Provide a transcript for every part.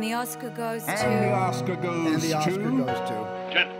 And the Oscar goes And to. the Oscar goes And the Oscar to... goes to.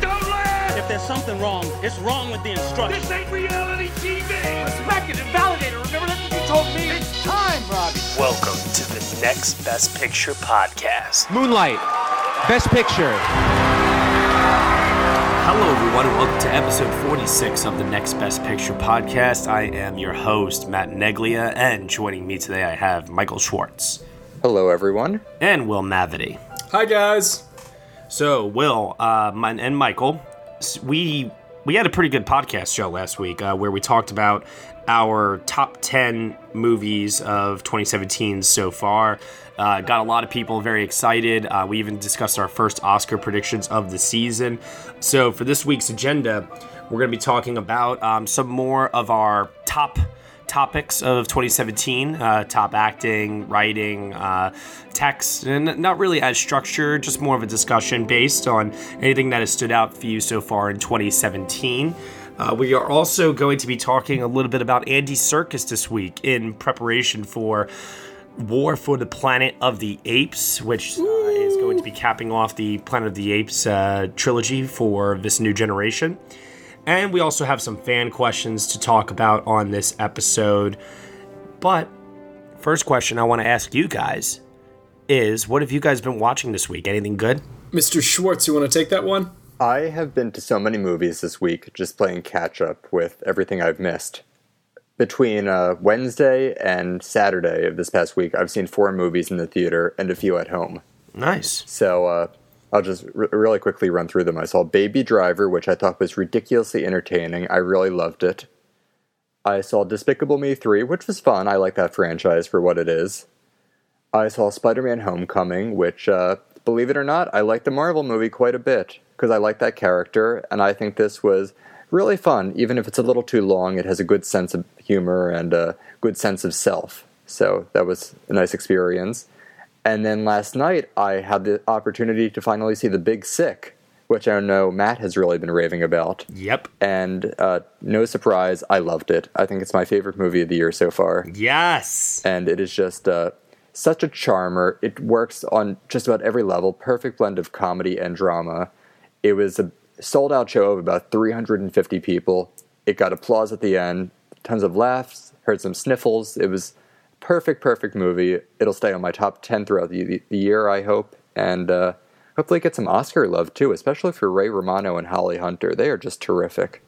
Don't laugh! If there's something wrong, it's wrong with the instructions. This ain't reality TV! Respect it and validate it. Remember that's what you told me? It's time, Robbie. Welcome to the Next Best Picture podcast. Moonlight, Best Picture. Hello, everyone, and welcome to episode 46 of the Next Best Picture podcast. I am your host, Matt Neglia, and joining me today I have Michael Schwartz Hello, everyone. and Will Mavity. Hi guys. So, Will uh, my, and Michael, s- we we had a pretty good podcast show last week uh, where we talked about our top 10 movies of 2017 so far. Uh, got a lot of people very excited. Uh, we even discussed our first Oscar predictions of the season. So, for this week's agenda, we're going to be talking about um, some more of our top topics of 2017 uh, top acting writing uh, text and not really as structured just more of a discussion based on anything that has stood out for you so far in 2017 uh, we are also going to be talking a little bit about Andy Serkis this week in preparation for War for the Planet of the Apes, which uh, is going to be capping off the Planet of the Apes uh, trilogy for this new generation. And we also have some fan questions to talk about on this episode. But first question I want to ask you guys is what have you guys been watching this week? Anything good? Mr. Schwartz, you want to take that one? I have been to so many movies this week, just playing catch up with everything I've missed. Between uh, Wednesday and Saturday of this past week, I've seen four movies in the theater and a few at home. Nice. So uh, I'll just r- really quickly run through them. I saw Baby Driver, which I thought was ridiculously entertaining. I really loved it. I saw Despicable Me 3, which was fun. I like that franchise for what it is. I saw Spider Man Homecoming, which, uh, believe it or not, I like the Marvel movie quite a bit because I like that character, and I think this was really fun. Even if it's a little too long, it has a good sense of humor and a good sense of self. So that was a nice experience. And then last night, I had the opportunity to finally see The Big Sick, which I know Matt has really been raving about. Yep. And uh, no surprise, I loved it. I think it's my favorite movie of the year so far. Yes. And it is just uh, such a charmer. It works on just about every level. Perfect blend of comedy and drama. It was a sold out show of about 350 people. It got applause at the end, tons of laughs, heard some sniffles. It was perfect, perfect movie. It'll stay on my top 10 throughout the, the year, I hope. And uh, hopefully get some Oscar love too, especially for Ray Romano and Holly Hunter. They are just terrific.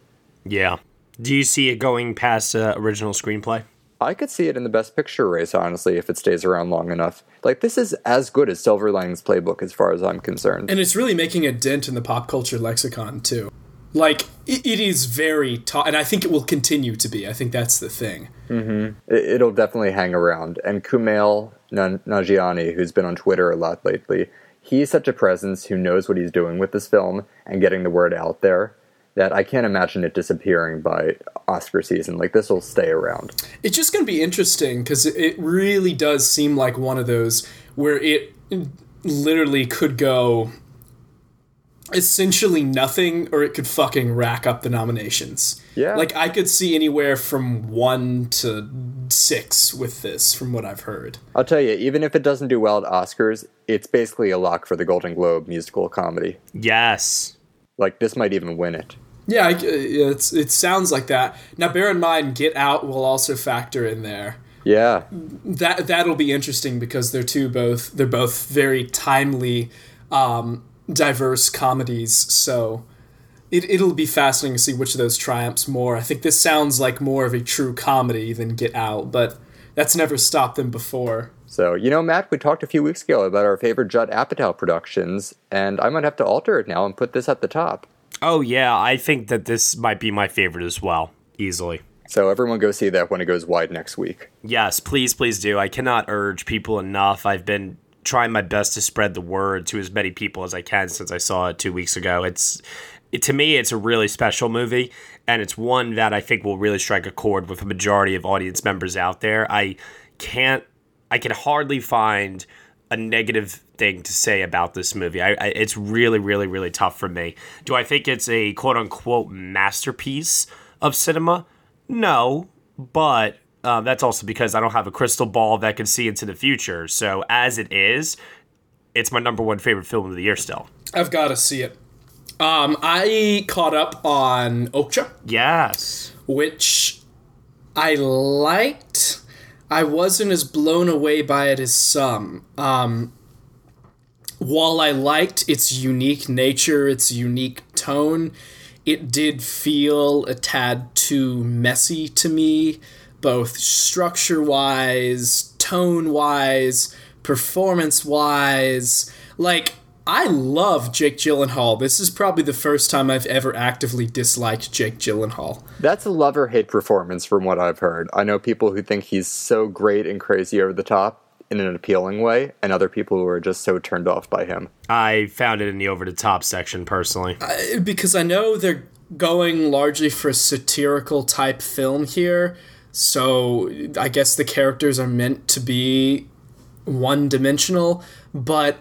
Yeah. Do you see it going past uh, original screenplay? I could see it in the best picture race, honestly, if it stays around long enough. Like, this is as good as Silver Linings Playbook as far as I'm concerned. And it's really making a dent in the pop culture lexicon too. Like it, it is very top, and I think it will continue to be. I think that's the thing. Mm-hmm. It, it'll definitely hang around. And Kumail Nan- Nanjiani, who's been on Twitter a lot lately, he's such a presence who knows what he's doing with this film and getting the word out there that I can't imagine it disappearing by Oscar season. Like, this will stay around. It's just going to be interesting because it really does seem like one of those where it literally could go essentially nothing or it could fucking rack up the nominations. Yeah. Like I could see anywhere from 1 to 6 with this from what I've heard. I'll tell you, even if it doesn't do well at Oscars, it's basically a lock for the Golden Globe musical comedy. Yes. Like, this might even win it. Yeah, it's it sounds like that. Now bear in mind Get Out will also factor in there. Yeah. That that'll be interesting because they're two both they're both very timely um diverse comedies, so it, it'll be fascinating to see which of those triumphs more. I think this sounds like more of a true comedy than Get Out, but that's never stopped them before. So, you know, Matt, we talked a few weeks ago about our favorite Judd Apatow productions, and I might have to alter it now and put this at the top. Oh, yeah. I think that this might be my favorite as well, easily. So, everyone go see that when it goes wide next week. Yes, please, please do. I cannot urge people enough. I've been trying my best to spread the word to as many people as I can since I saw it two weeks ago. It's it, to me, it's a really special movie, and it's one that I think will really strike a chord with a majority of audience members out there. I can't, I can hardly find a negative thing to say about this movie. I, I, it's really, really, really tough for me. Do I think it's a quote unquote masterpiece of cinema? No, but uh, that's also because I don't have a crystal ball that can see into the future. So as it is, it's my number one favorite film of the year still. I've got to see it. Um, I caught up on Okja. Yes. Which I liked. I wasn't as blown away by it as some. Um, while I liked its unique nature, its unique tone, it did feel a tad too messy to me, both structure wise, tone wise, performance wise. Like, I love Jake Gyllenhaal. This is probably the first time I've ever actively disliked Jake Gyllenhaal. That's a love or hate performance from what I've heard. I know people who think he's so great and crazy over the top in an appealing way, and other people who are just so turned off by him. I found it in the over the top section personally. Uh, because I know they're going largely for a satirical type film here, so I guess the characters are meant to be one dimensional, but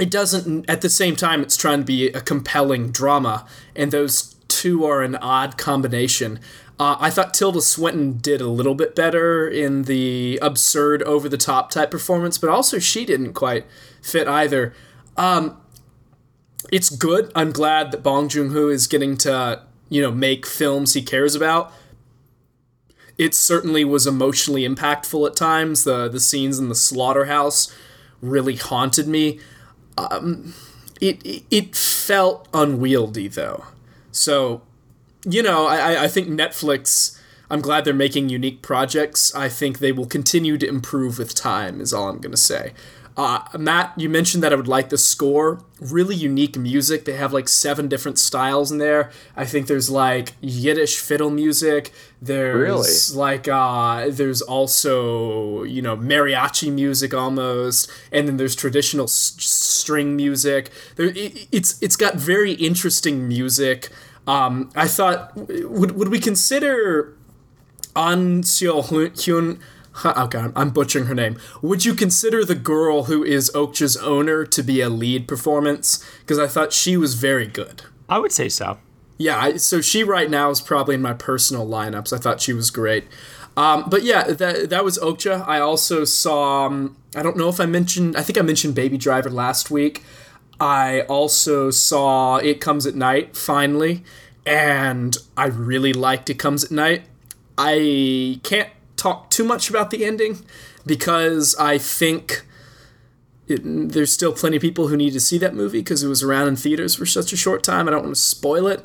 it doesn't at the same time it's trying to be a compelling drama and those two are an odd combination. Uh, i thought tilda swinton did a little bit better in the absurd over the top type performance but also she didn't quite fit either. Um, it's good. I'm glad that bong joon-ho is getting to you know make films he cares about it certainly was emotionally impactful at times the the scenes in the slaughterhouse really haunted me um, it it felt unwieldy though. So, you know, I I think Netflix. I'm glad they're making unique projects. I think they will continue to improve with time. Is all I'm gonna say. Uh, Matt, you mentioned that I would like the score. Really unique music. They have like seven different styles in there. I think there's like Yiddish fiddle music. There's really? like uh, there's also you know mariachi music almost, and then there's traditional s- string music. There, it, it's it's got very interesting music. Um, I thought would would we consider An Seo Hyun god, I'm butchering her name. Would you consider the girl who is Okja's owner to be a lead performance? Because I thought she was very good. I would say so. Yeah, I, so she right now is probably in my personal lineups. I thought she was great. Um, but yeah, that that was Okja. I also saw. Um, I don't know if I mentioned. I think I mentioned Baby Driver last week. I also saw It Comes at Night finally, and I really liked It Comes at Night. I can't talk too much about the ending because I think it, there's still plenty of people who need to see that movie because it was around in theaters for such a short time. I don't want to spoil it.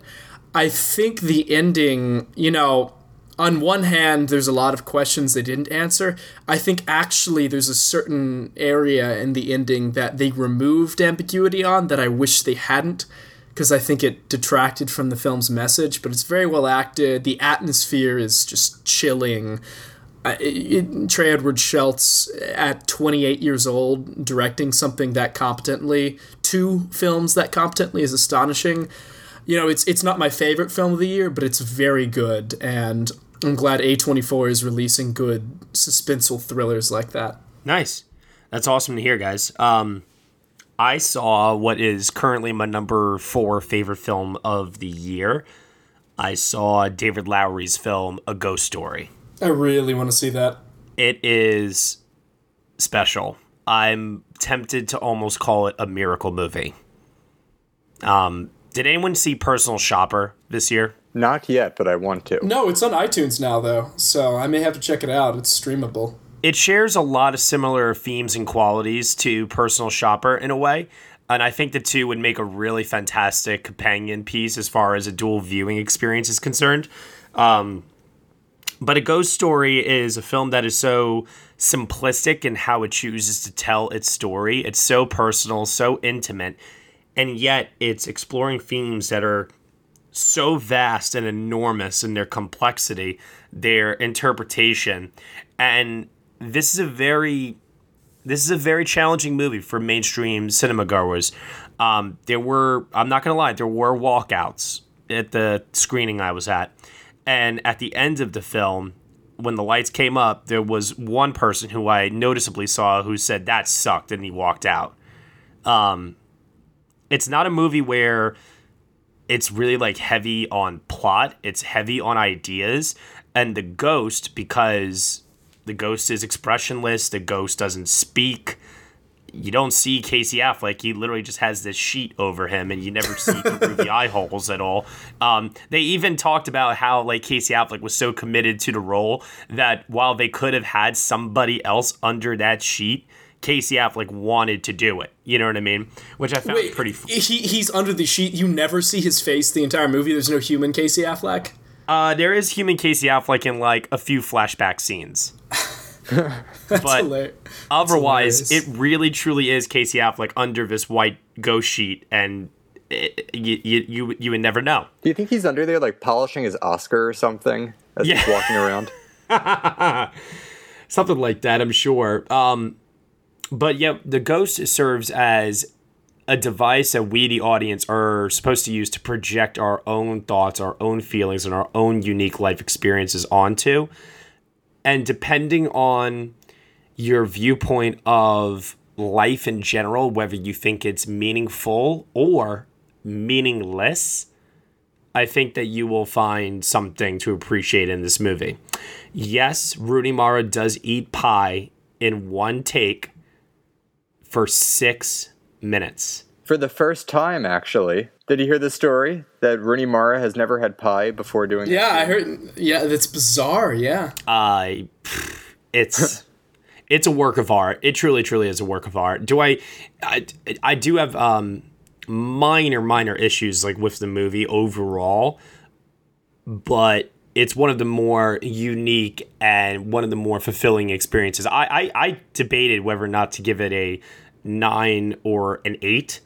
I think the ending, you know, on one hand, there's a lot of questions they didn't answer. I think actually there's a certain area in the ending that they removed ambiguity on that I wish they hadn't because I think it detracted from the film's message, but it's very well acted. The atmosphere is just chilling it, Trey Edward Shults at 28 years old directing something that competently, two films that competently is astonishing. You know, it's it's not my favorite film of the year, but it's very good, and I'm glad A24 is releasing good suspenseful thrillers like that. Nice, that's awesome to hear, guys. Um, I saw what is currently my number four favorite film of the year. I saw David Lowery's film A Ghost Story. I really want to see that. It is special. I'm tempted to almost call it a miracle movie. Um, did anyone see Personal Shopper this year? Not yet, but I want to. No, it's on iTunes now though, so I may have to check it out. It's streamable. It shares a lot of similar themes and qualities to Personal Shopper in a way, and I think the two would make a really fantastic companion piece as far as a dual viewing experience is concerned. Um, but A Ghost Story is a film that is so simplistic in how it chooses to tell its story. It's so personal, so intimate, and yet it's exploring themes that are so vast and enormous in their complexity, their interpretation. And this is a very this is a very challenging movie for mainstream cinema goers. Um, there were, I'm not gonna lie, there were walkouts at the screening I was at, and at the end of the film, when the lights came up, there was one person who I noticeably saw who said that sucked, and he walked out. Um, it's not a movie where it's really like heavy on plot. It's heavy on ideas, and the ghost because the ghost is expressionless. The ghost doesn't speak. You don't see Casey Affleck. He literally just has this sheet over him, and you never see through the eye holes at all. Um, they even talked about how like Casey Affleck was so committed to the role that while they could have had somebody else under that sheet, Casey Affleck wanted to do it. You know what I mean? Which I found Wait, pretty. F- he, he's under the sheet. You never see his face the entire movie. There's no human Casey Affleck. uh, there is human Casey Affleck in like a few flashback scenes. That's But- hilarious. Otherwise, hilarious. it really truly is Casey Affleck under this white ghost sheet, and it, you, you you you would never know. Do you think he's under there like polishing his Oscar or something as he's walking around? something like that i'm sure um but yeah the ghost serves as a device that we the audience are supposed to use to project our own thoughts our own feelings and our own unique life experiences onto and depending on your viewpoint of life in general whether you think it's meaningful or meaningless I think that you will find something to appreciate in this movie. Yes, Rooney Mara does eat pie in one take for six minutes. For the first time, actually. Did you hear the story that Rooney Mara has never had pie before doing? It? Yeah, I heard. Yeah, that's bizarre. Yeah. I, it's, it's a work of art. It truly, truly is a work of art. Do I, I, I do have um, minor, minor issues like with the movie overall, but it's one of the more unique and one of the more fulfilling experiences. I, I, I debated whether or not to give it a nine or an eight.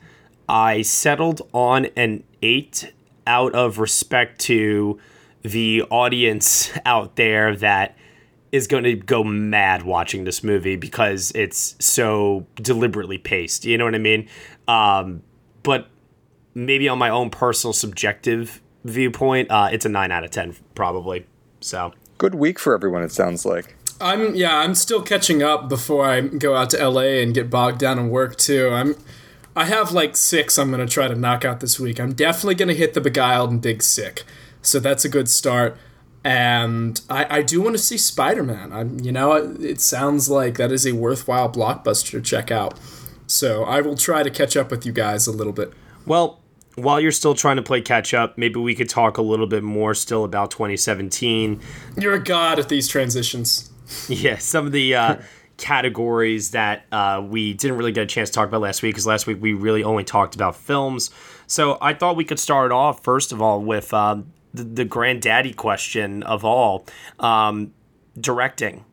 I settled on an eight out of respect to the audience out there that is going to go mad watching this movie because it's so deliberately paced. You know what I mean? Um, but maybe on my own personal subjective viewpoint, uh, it's a nine out of ten probably. So Good week for everyone, it sounds like. I'm yeah, I'm still catching up before I go out to LA and get bogged down in work too. I'm I have like six I'm gonna try to knock out this week. I'm definitely gonna hit the Beguiled and Big Sick. So that's a good start. And I, I do want to see Spider Man. I'm you know, it, it sounds like that is a worthwhile blockbuster to check out. So I will try to catch up with you guys a little bit. Well, while you're still trying to play catch up, maybe we could talk a little bit more still about 2017. You're a god at these transitions. Yeah, some of the uh, categories that uh, we didn't really get a chance to talk about last week because last week we really only talked about films. So I thought we could start off, first of all, with um, the, the granddaddy question of all um, directing.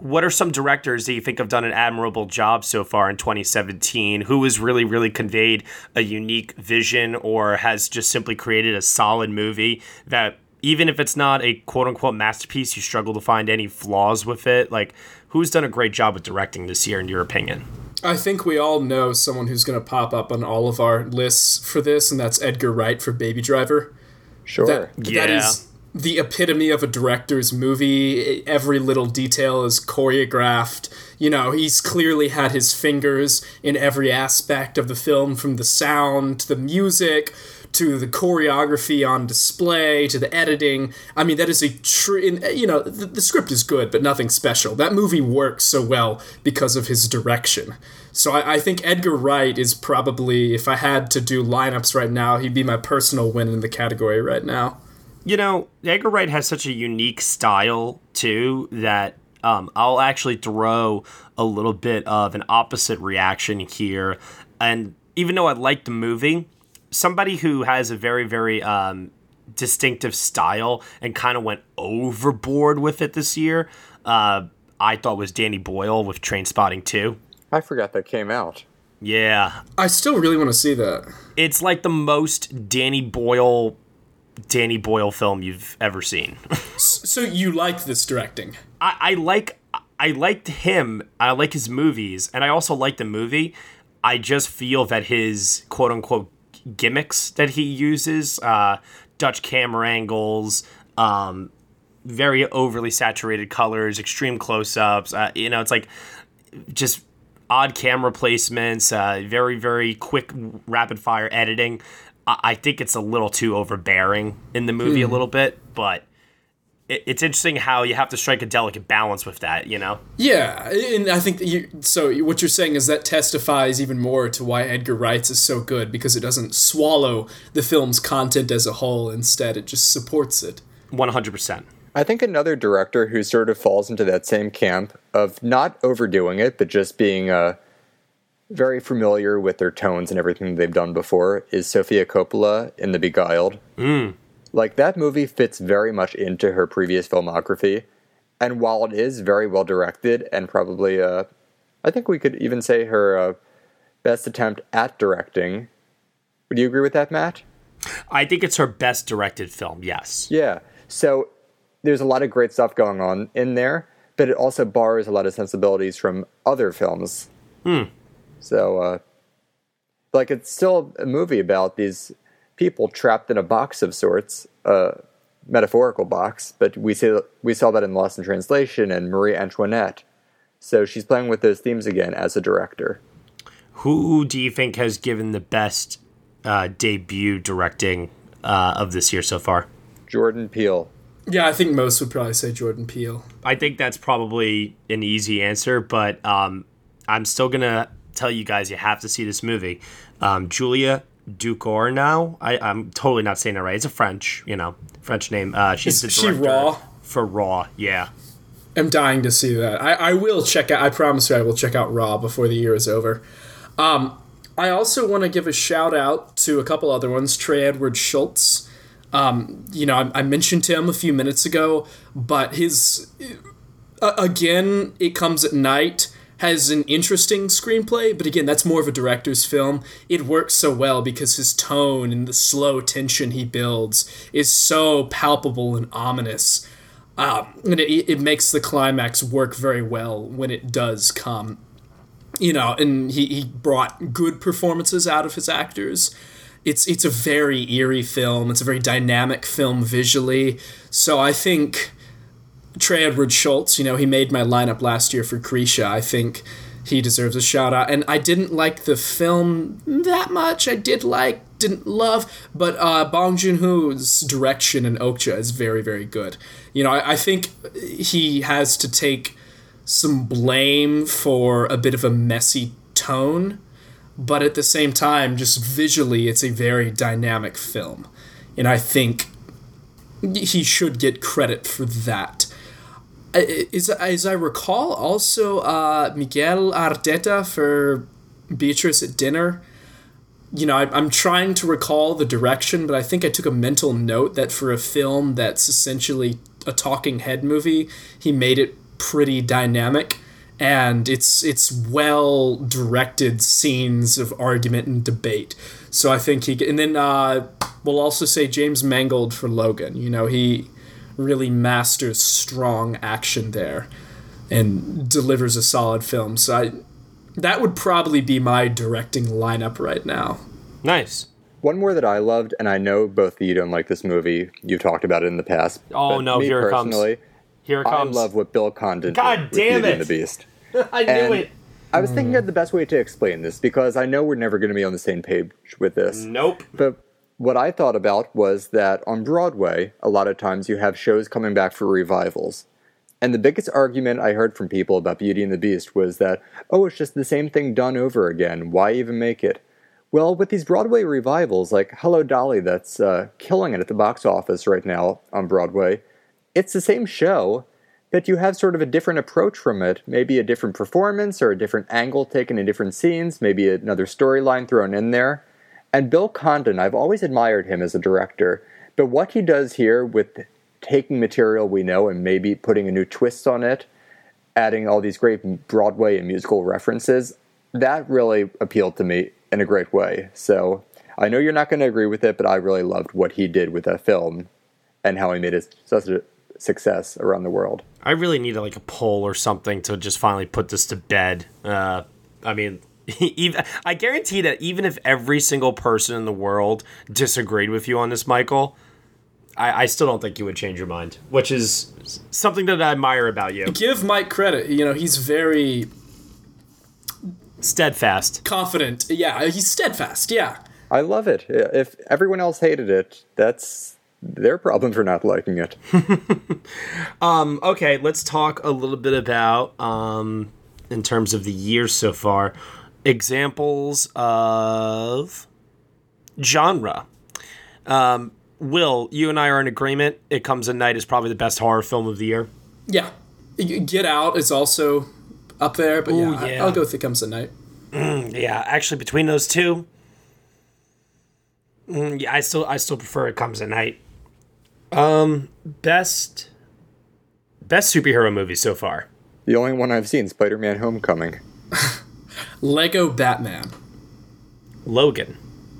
What are some directors that you think have done an admirable job so far in 2017? Who has really, really conveyed a unique vision or has just simply created a solid movie that even if it's not a quote unquote masterpiece, you struggle to find any flaws with it? Like, who's done a great job with directing this year, in your opinion? I think we all know someone who's going to pop up on all of our lists for this, and that's Edgar Wright for Baby Driver. Sure. That, Yeah. that is the epitome of a director's movie. Every little detail is choreographed. You know, he's clearly had his fingers in every aspect of the film from the sound to the music to the choreography on display to the editing. I mean, that is a true, you know, the, the script is good, but nothing special. That movie works so well because of his direction. So I, I think Edgar Wright is probably, if I had to do lineups right now, he'd be my personal win in the category right now. You know, Edgar Wright has such a unique style too that um, I'll actually throw a little bit of an opposite reaction here. And even though I like the movie, somebody who has a very, very um, distinctive style and kind of went overboard with it this year, uh, I thought was Danny Boyle with Trainspotting 2. I forgot that came out. Yeah, I still really want to see that. it's like the most Danny Boyle Danny Boyle film you've ever seen. So you liked this directing? I, I like I I liked him. I like his movies, and I also like the movie. I just feel that his quote unquote gimmicks that he uses, uh, Dutch camera angles, um, very overly saturated colors, extreme close ups. Uh, you know, it's like just odd camera placements, uh, very, very quick, rapid fire editing. I, I think it's a little too overbearing in the movie a Hmm. little bit, but it's interesting how you have to strike a delicate balance with that, you know? Yeah, and I think you. So what you're saying is that testifies even more to why Edgar Wright's is so good because it doesn't swallow the film's content as a whole. Instead, it just supports it. 100%. I think another director who sort of falls into that same camp of not overdoing it, but just being uh, very familiar with their tones and everything they've done before is Sofia Coppola in The Beguiled. Mm. Like, that movie fits very much into her previous filmography. And while it is very well directed and probably, uh, I think we could even say her uh, best attempt at directing. Would you agree with that, Matt? I think it's her best directed film, yes. Yeah. So there's a lot of great stuff going on in there, but it also borrows a lot of sensibilities from other films. Hmm. So, uh, like, it's still a movie about these people trapped in a box of sorts, a metaphorical box, but we see we saw that in Lost in Translation and Marie Antoinette. So she's playing with those themes again as a director. Who do you think has given the best uh, debut directing uh, of this year so far? Jordan Peele. Yeah, I think most would probably say Jordan Peele. I think that's probably an easy answer, but um, I'm still gonna tell you guys you have to see this movie. Um, Julia Ducournau. I, I'm totally not saying it right. It's a French, you know, French name. Uh, she's Is she Raw? for Raw. Yeah. I'm dying to see that. I, I will check out. I promise you, I will check out Raw before the year is over. Um, I also want to give a shout out to a couple other ones. Trey Edward Shults. Um, you know, I, I mentioned him a few minutes ago, but his uh, again, it comes at night has an interesting screenplay, but again, that's more of a director's film. It works so well because his tone and the slow tension he builds is so palpable and ominous. Um, and it, it makes the climax work very well when it does come. You know, and he, he brought good performances out of his actors. It's it's a very eerie film. It's a very dynamic film visually. So I think Trey Edward Shults, you know, he made my lineup last year for Krisha. I think he deserves a shout out. And I didn't like the film that much. I did like, didn't love, but uh, Bong Joon Ho's direction in Okja is very, very good. You know, I, I think he has to take some blame for a bit of a messy tone, but at the same time, just visually, it's a very dynamic film. And I think he should get credit for that. As, as I recall, also uh, Miguel Arteta for Beatriz at Dinner. You know, I, I'm trying to recall the direction, but I think I took a mental note that for a film that's essentially a talking head movie, he made it pretty dynamic and it's it's well directed scenes of argument and debate. So I think he and then uh, we'll also say James Mangold for Logan. You know, he really masters strong action there and delivers a solid film. So I that would probably be my directing lineup right now. Nice. One more that I loved, and I know both of you don't like this movie. You've talked about it in the past. Oh, no, me here it comes. personally, Here it comes. I love what Bill Condon God did with damn Beauty it. and the Beast. I knew And it. I was thinking mm. of the best way to explain this because I know we're never going to be on the same page with this. Nope. But what I thought about was that on Broadway, a lot of times you have shows coming back for revivals. And the biggest argument I heard from people about Beauty and the Beast was that, oh, it's just the same thing done over again. Why even make it? Well, with these Broadway revivals, like Hello Dolly, that's uh, killing it at the box office right now on Broadway, it's the same show, but you have sort of a different approach from it. Maybe a different performance or a different angle taken in different scenes, maybe another storyline thrown in there. And Bill Condon, I've always admired him as a director, but what he does here with taking material we know and maybe putting a new twist on it, adding all these great Broadway and musical references, that really appealed to me in a great way. So I know you're not going to agree with it, but I really loved what he did with that film and how he made it such a, success around the world. I really need like a poll or something to just finally put this to bed. Uh, I mean, even I guarantee that even if every single person in the world disagreed with you on this, Michael, I, I still don't think you would change your mind, which is something that I admire about you. Give Mike credit. You know, he's very Steadfast. confident. Yeah, he's steadfast. Yeah. I love it. If everyone else hated it, that's their problem for not liking it. Um, okay, let's talk a little bit about, um, in terms of the year so far, examples of genre. Um, Will, you and I are in agreement. It Comes at Night is probably the best horror film of the year. Yeah. Get Out is also up there, but Ooh, yeah, I- yeah. I'll go with It Comes at Night. Yeah, actually, between those two, mm, yeah, I still I still prefer It Comes at Night. Um, best best superhero movie so far. The only one I've seen, Spider-Man: Homecoming. Lego Batman. Logan.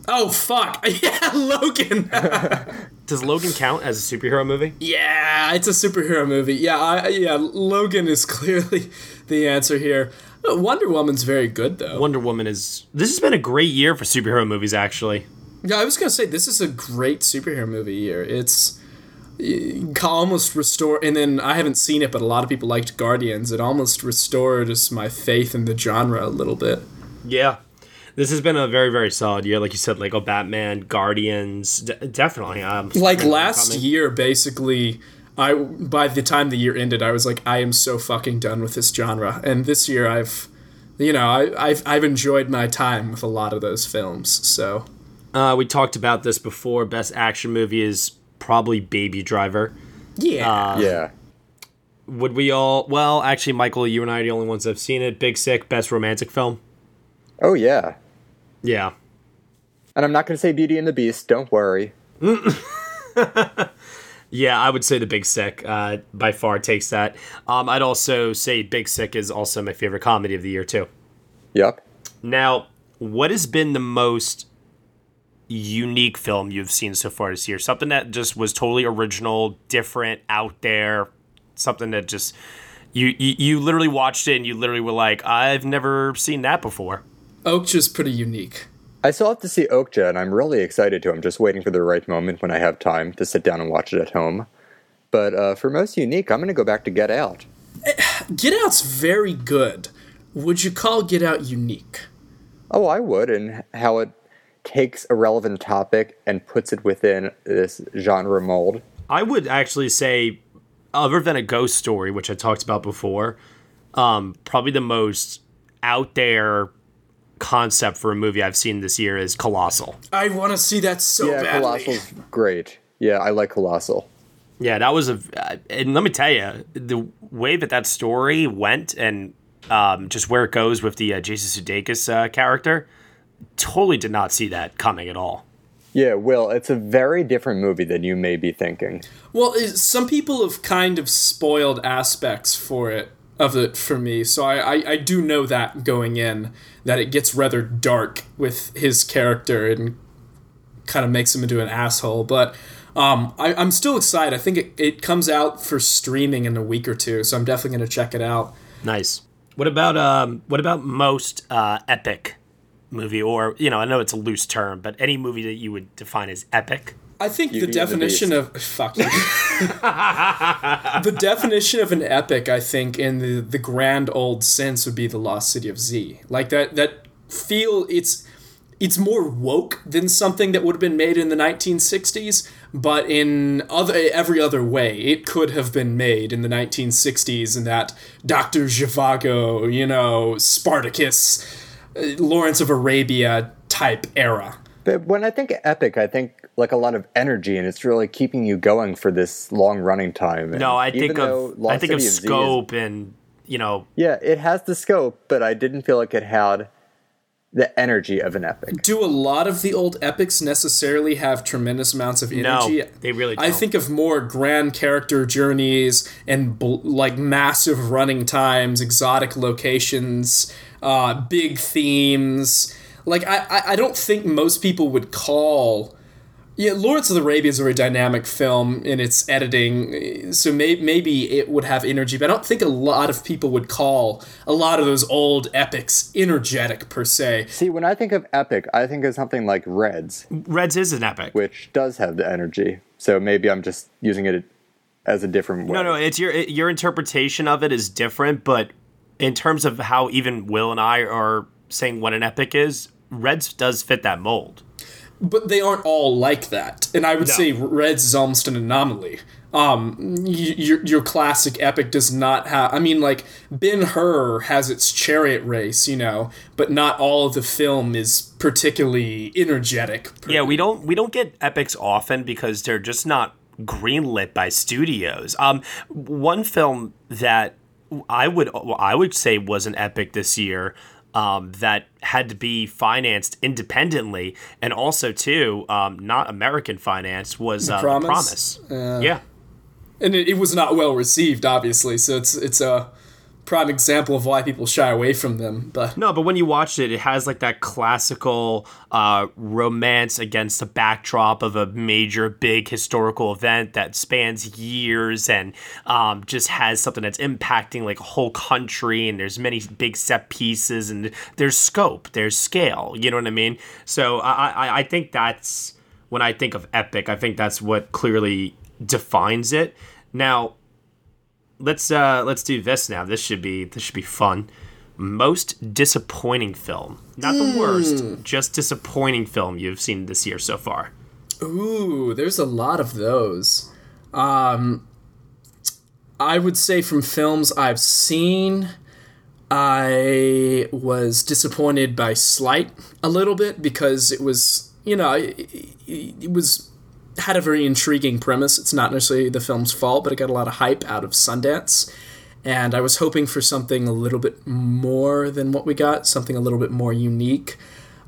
Oh, fuck. Yeah, Logan. Does Logan count as a superhero movie? yeah, it's a superhero movie. Yeah, I, yeah, Logan is clearly the answer here. Wonder Woman's very good, though. Wonder Woman is. This has been a great year for superhero movies, actually. Yeah, I was gonna say this is a great superhero movie year. It's it almost restore, and then I haven't seen it, but a lot of people liked Guardians. It almost restored my faith in the genre a little bit. Yeah. This has been a very, very solid year. Like you said, Lego Batman, Guardians, d- definitely. Um, Like last coming. year, basically, I by the time the year ended, I was like, I am so fucking done with this genre. And this year, I've, you know, I, I've I've enjoyed my time with a lot of those films. So Uh, we talked about this before. Best action movie is probably Baby Driver. yeah, yeah. Would we all? Well, actually, Michael, you and I are the only ones that have seen it. Big Sick, best romantic film. Oh yeah. Yeah. And I'm not going to say Beauty and the Beast. Don't worry. Yeah, I would say The Big Sick uh, by far takes that. Um, I'd also say Big Sick is also my favorite comedy of the year, too. Yep. Now, what has been the most unique film you've seen so far this year? Something that just was totally original, different, out there, something that just you you, you literally watched it and you literally were like, I've never seen that before. Okja's pretty unique. I still have to see Okja, and I'm really excited to. I'm just waiting for the right moment when I have time to sit down and watch it at home. But uh, for most unique, I'm going to go back to Get Out. Get Out's very good. Would you call Get Out unique? Oh, I would, and how it takes a relevant topic and puts it within this genre mold. I would actually say, other than a ghost story, which I talked about before, um, probably the most out there concept for a movie I've seen this year is Colossal. I want to see that so yeah, badly. Colossal's great. Yeah, I like Colossal. Yeah, that was a. uh, And let me tell you, the way that that story went and um, just where it goes with the uh, Jason Sudeikis uh, character, totally did not see that coming at all. Yeah, Will, it's a very different movie than you may be thinking. Well, some people have kind of spoiled aspects for it of it for me, so I, I I do know that going in that it gets rather dark with his character and kind of makes him into an asshole. But um, I, I'm still excited. I think it, it comes out for streaming in a week or two, so I'm definitely going to check it out. Nice. What about um? What about most uh, epic movie, or you know, I know it's a loose term, but any movie that you would define as epic? I think Beauty the and the definition of fuck you. the definition of an epic, I think, in the the grand old sense, would be the Lost City of Z. Like that that feel it's it's more woke than something that would have been made in the 1960s, but in other every other way, it could have been made in the 1960s in that Dr. Zhivago, you know, Spartacus, Uh, Lawrence of Arabia type era. But when I think epic, I think like a lot of energy, and it's really keeping you going for this long running time. And No, I think of Lost I think of City Z is- scope and you know yeah, it has the scope, but I didn't feel like it had the energy of an epic. do a lot of the old epics necessarily have tremendous amounts of energy? no, they really. Don't. I think of more grand character journeys and bl- like massive running times, exotic locations, uh, big themes. Like I, I, I don't think most people would call Yeah, Lawrence of the Arabia is a very dynamic film in its editing, so may- maybe it would have energy, but I don't think a lot of people would call a lot of those old epics energetic per se. See, when I think of epic, I think of something like Reds, Reds is an epic. which does have the energy. So maybe I'm just using it as a different way. No, no, it's your it- your interpretation of it is different, but in terms of how even Will and I are saying what an epic is, Reds does fit that mold. But they aren't all like that, and I would No. say Reds is almost an anomaly. Um, y- your your classic epic does not have. I mean, like Ben Hur has its chariot race, you know, but not all of the film is particularly energetic. Yeah, we don't we don't get epics often because they're just not greenlit by studios. Um, one film that I would I would say was an epic this year. Um, that had to be financed independently, and also too, um, not American finance was uh, Promise? The Promise. yeah, and it, it was not well received, obviously. So it's it's a prime example of why people shy away from them. But No, but when you watch it, it has like that classical uh, romance against the backdrop of a major, big historical event that spans years and um, just has something that's impacting like a whole country. And there's many big set pieces and there's scope, there's scale. You know what I mean? So I, I, I think that's when I think of epic. I think that's what clearly defines it. Now, let's uh let's do this now. This should be this should be fun. Most disappointing film. Not the worst, just disappointing film you've seen this year so far. ooh, there's a lot of those. Um, I would say from films I've seen, I was disappointed by Sleight a little bit because it was, you know, it, it was had a very intriguing premise. It's not necessarily the film's fault, but it got a lot of hype out of Sundance. And I was hoping for something a little bit more than what we got, something a little bit more unique.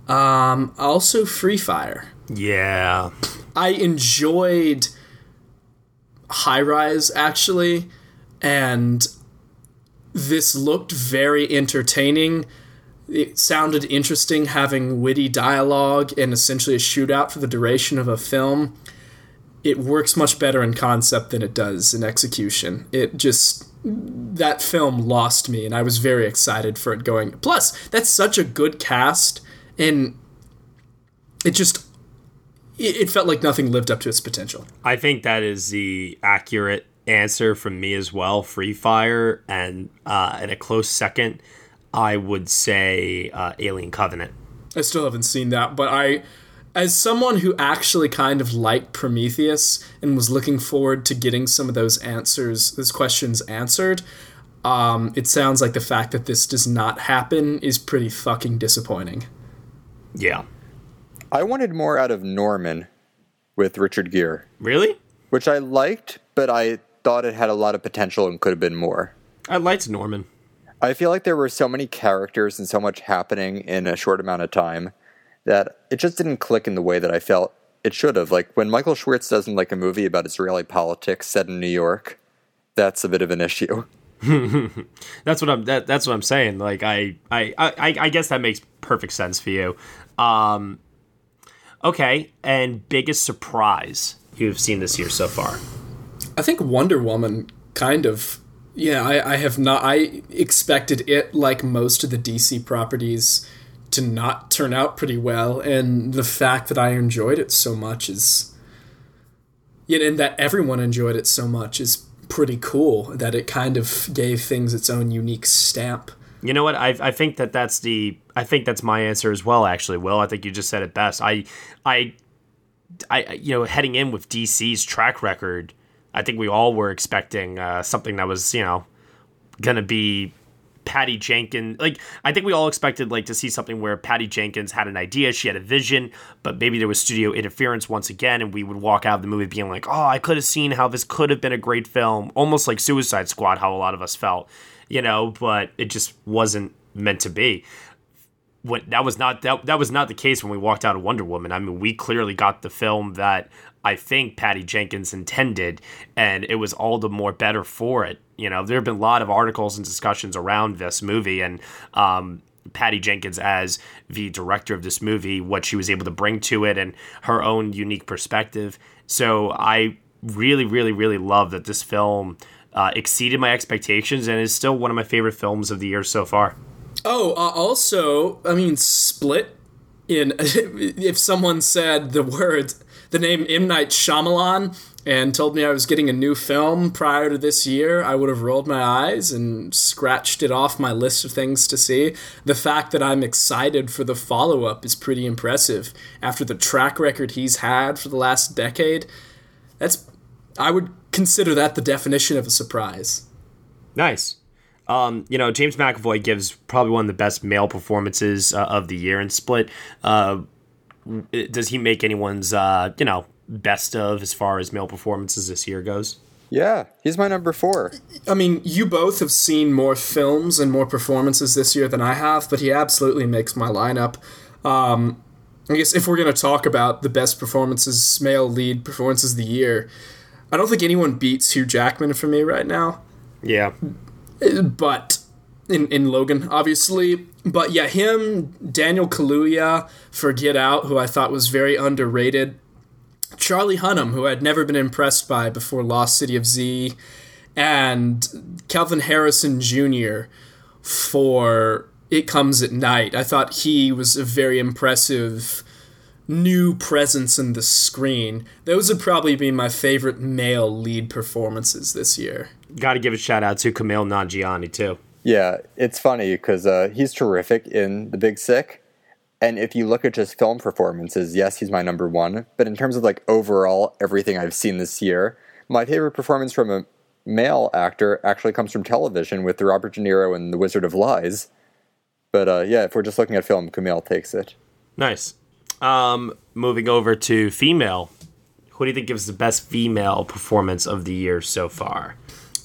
Um, also, Free Fire. Yeah. I enjoyed High Rise actually, and this looked very entertaining. It sounded interesting having witty dialogue and essentially a shootout for the duration of a film. It works much better in concept than it does in execution. It just that film lost me and I was very excited for it going. Plus, that's such a good cast and it just it, felt like nothing lived up to its potential. I think that is the accurate answer from me as well. Free Fire, and uh, in a close second, I would say uh, Alien Covenant. I still haven't seen that, but I, as someone who actually kind of liked Prometheus and was looking forward to getting some of those answers, those questions answered, um, it sounds like the fact that this does not happen is pretty fucking disappointing. Yeah. I wanted more out of Norman with Richard Gere, Really? which I liked, but I thought it had a lot of potential and could have been more. I liked Norman. I feel like there were so many characters and so much happening in a short amount of time that it just didn't click in the way that I felt it should have. Like when Michael Schwartz doesn't like a movie about Israeli politics set in New York, that's a bit of an issue. That's what I'm. That, that's what I'm saying. Like I, I, I, I guess that makes perfect sense for you. Um, okay, and biggest surprise you've seen this year so far? I think Wonder Woman kind of. Yeah, I, I have not. I expected it, like most of the DC properties, to not turn out pretty well, and the fact that I enjoyed it so much is. Yeah, and that everyone enjoyed it so much is pretty cool. That it kind of gave things its own unique stamp. You know what? I, I think that that's the. I think that's my answer as well. Actually, Will. I think you just said it best. I, I, I. You know, heading in with DC's track record, I think we all were expecting uh, something that was you know, gonna be Patty Jenkins. Like I think we all expected like to see something where Patty Jenkins had an idea, she had a vision, but maybe there was studio interference once again, and we would walk out of the movie being like, "Oh, I could have seen how this could have been a great film," almost like Suicide Squad, how a lot of us felt, you know. But it just wasn't meant to be. When that was not that that was not the case when we walked out of Wonder Woman. I mean, we clearly got the film that I think Patty Jenkins intended, and it was all the more better for it. You know, there have been a lot of articles and discussions around this movie, and um, Patty Jenkins as the director of this movie, what she was able to bring to it, and her own unique perspective. So I really, really, really love that this film uh, exceeded my expectations and is still one of my favorite films of the year so far. Oh, uh, also, I mean, Split. In if someone said the words, the name M Night Shyamalan, and told me I was getting a new film prior to this year, I would have rolled my eyes and scratched it off my list of things to see. The fact that I'm excited for the follow up is pretty impressive. After the track record he's had for the last decade, that's I would consider that the definition of a surprise. Nice. Um, you know, James McAvoy gives probably one of the best male performances uh, of the year in Split. Uh, does he make anyone's, uh, you know, best of as far as male performances this year goes? Yeah, he's my number four. I mean, you both have seen more films and more performances this year than I have, but he absolutely makes my lineup. Um, I guess if we're going to talk about the best performances, male lead performances of the year, I don't think anyone beats Hugh Jackman for me right now. Yeah. But in, in Logan, obviously. But yeah, him, Daniel Kaluuya for Get Out, who I thought was very underrated. Charlie Hunnam, who I'd never been impressed by before Lost City of Z, and Kelvin Harrison Jr. for It Comes at Night. I thought he was a very impressive new presence in the screen. Those would probably be my favorite male lead performances this year. Got to give a shout out to Kumail Nanjiani too. Yeah, it's funny because uh, he's terrific in The Big Sick. And if you look at just film performances, yes, he's my number one. But in terms of like overall everything I've seen this year, my favorite performance from a male actor actually comes from television with the Robert De Niro and The Wizard of Lies. But uh, yeah, if we're just looking at film, Kumail takes it. Nice. Um, moving over to female, who do you think gives the best female performance of the year so far?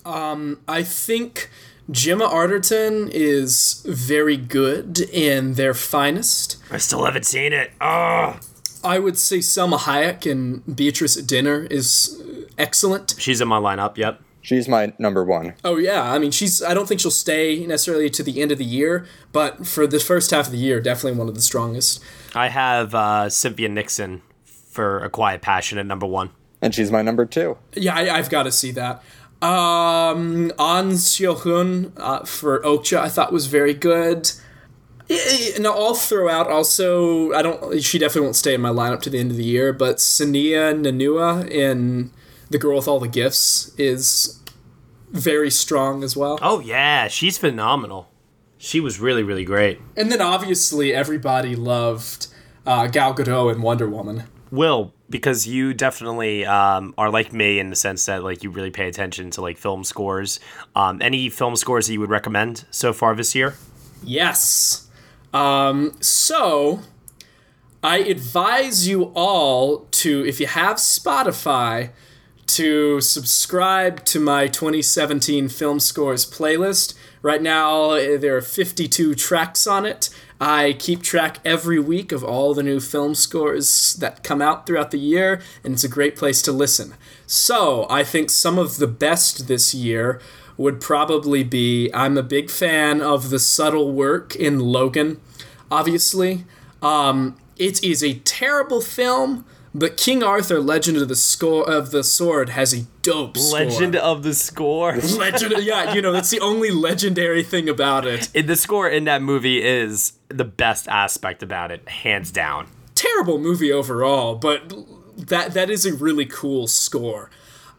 Um, I think Gemma Arterton is very good in their finest. I still haven't seen it. Oh. I would say Salma Hayek and Beatriz at Dinner is excellent. She's in my lineup. Yep. She's my number one. Oh yeah, I mean she's. I don't think she'll stay necessarily to the end of the year, but for the first half of the year, definitely one of the strongest. I have uh, Cynthia Nixon for A Quiet Passion at number one, and she's my number two. Yeah, I, have got to see that. Um, Ahn Seo-hyun uh, for Okja, I thought was very good. Now I'll throw out also. I don't. She definitely won't stay in my lineup to the end of the year. But Sennia Nanua in The Girl with All the Gifts is very strong as well. Oh yeah, she's phenomenal. She was really really great. And then obviously everybody loved uh, Gal Gadot in Wonder Woman. Will because you definitely um, are like me in the sense that like you really pay attention to like film scores. Um, any film scores that you would recommend so far this year? Yes. Um, so I advise you all to, if you have Spotify, to subscribe to my 2017 film scores playlist. Right now, there are 52 tracks on it. I keep track every week of all the new film scores that come out throughout the year, and it's a great place to listen. So, I think some of the best this year would probably be I'm a big fan of the subtle work in Logan, obviously. Um, it is a terrible film, but King Arthur: Legend of the Score of the Sword has a dope Legend score. of the Score. Legend, yeah, you know that's the only legendary thing about it. And the score in that movie is the best aspect about it, hands down. Terrible movie overall, but that that is a really cool score.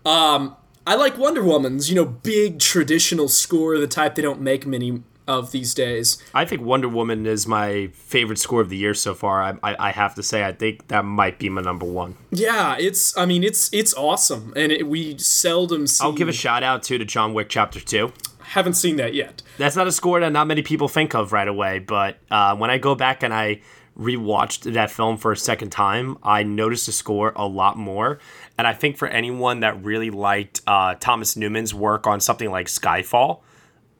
Um, I like Wonder Woman's, you know, big traditional score, the type they don't make many of these days. I think Wonder Woman is my favorite score of the year so far. I, I, I have to say, I think that might be my number one. Yeah, it's. I mean, it's it's awesome, and it, we seldom see. I'll give a shout out too to John Wick Chapter Two. Haven't seen that yet. That's not a score that not many people think of right away, but uh, when I go back and I rewatched that film for a second time, I noticed the score a lot more. And I think for anyone that really liked uh, Thomas Newman's work on something like Skyfall,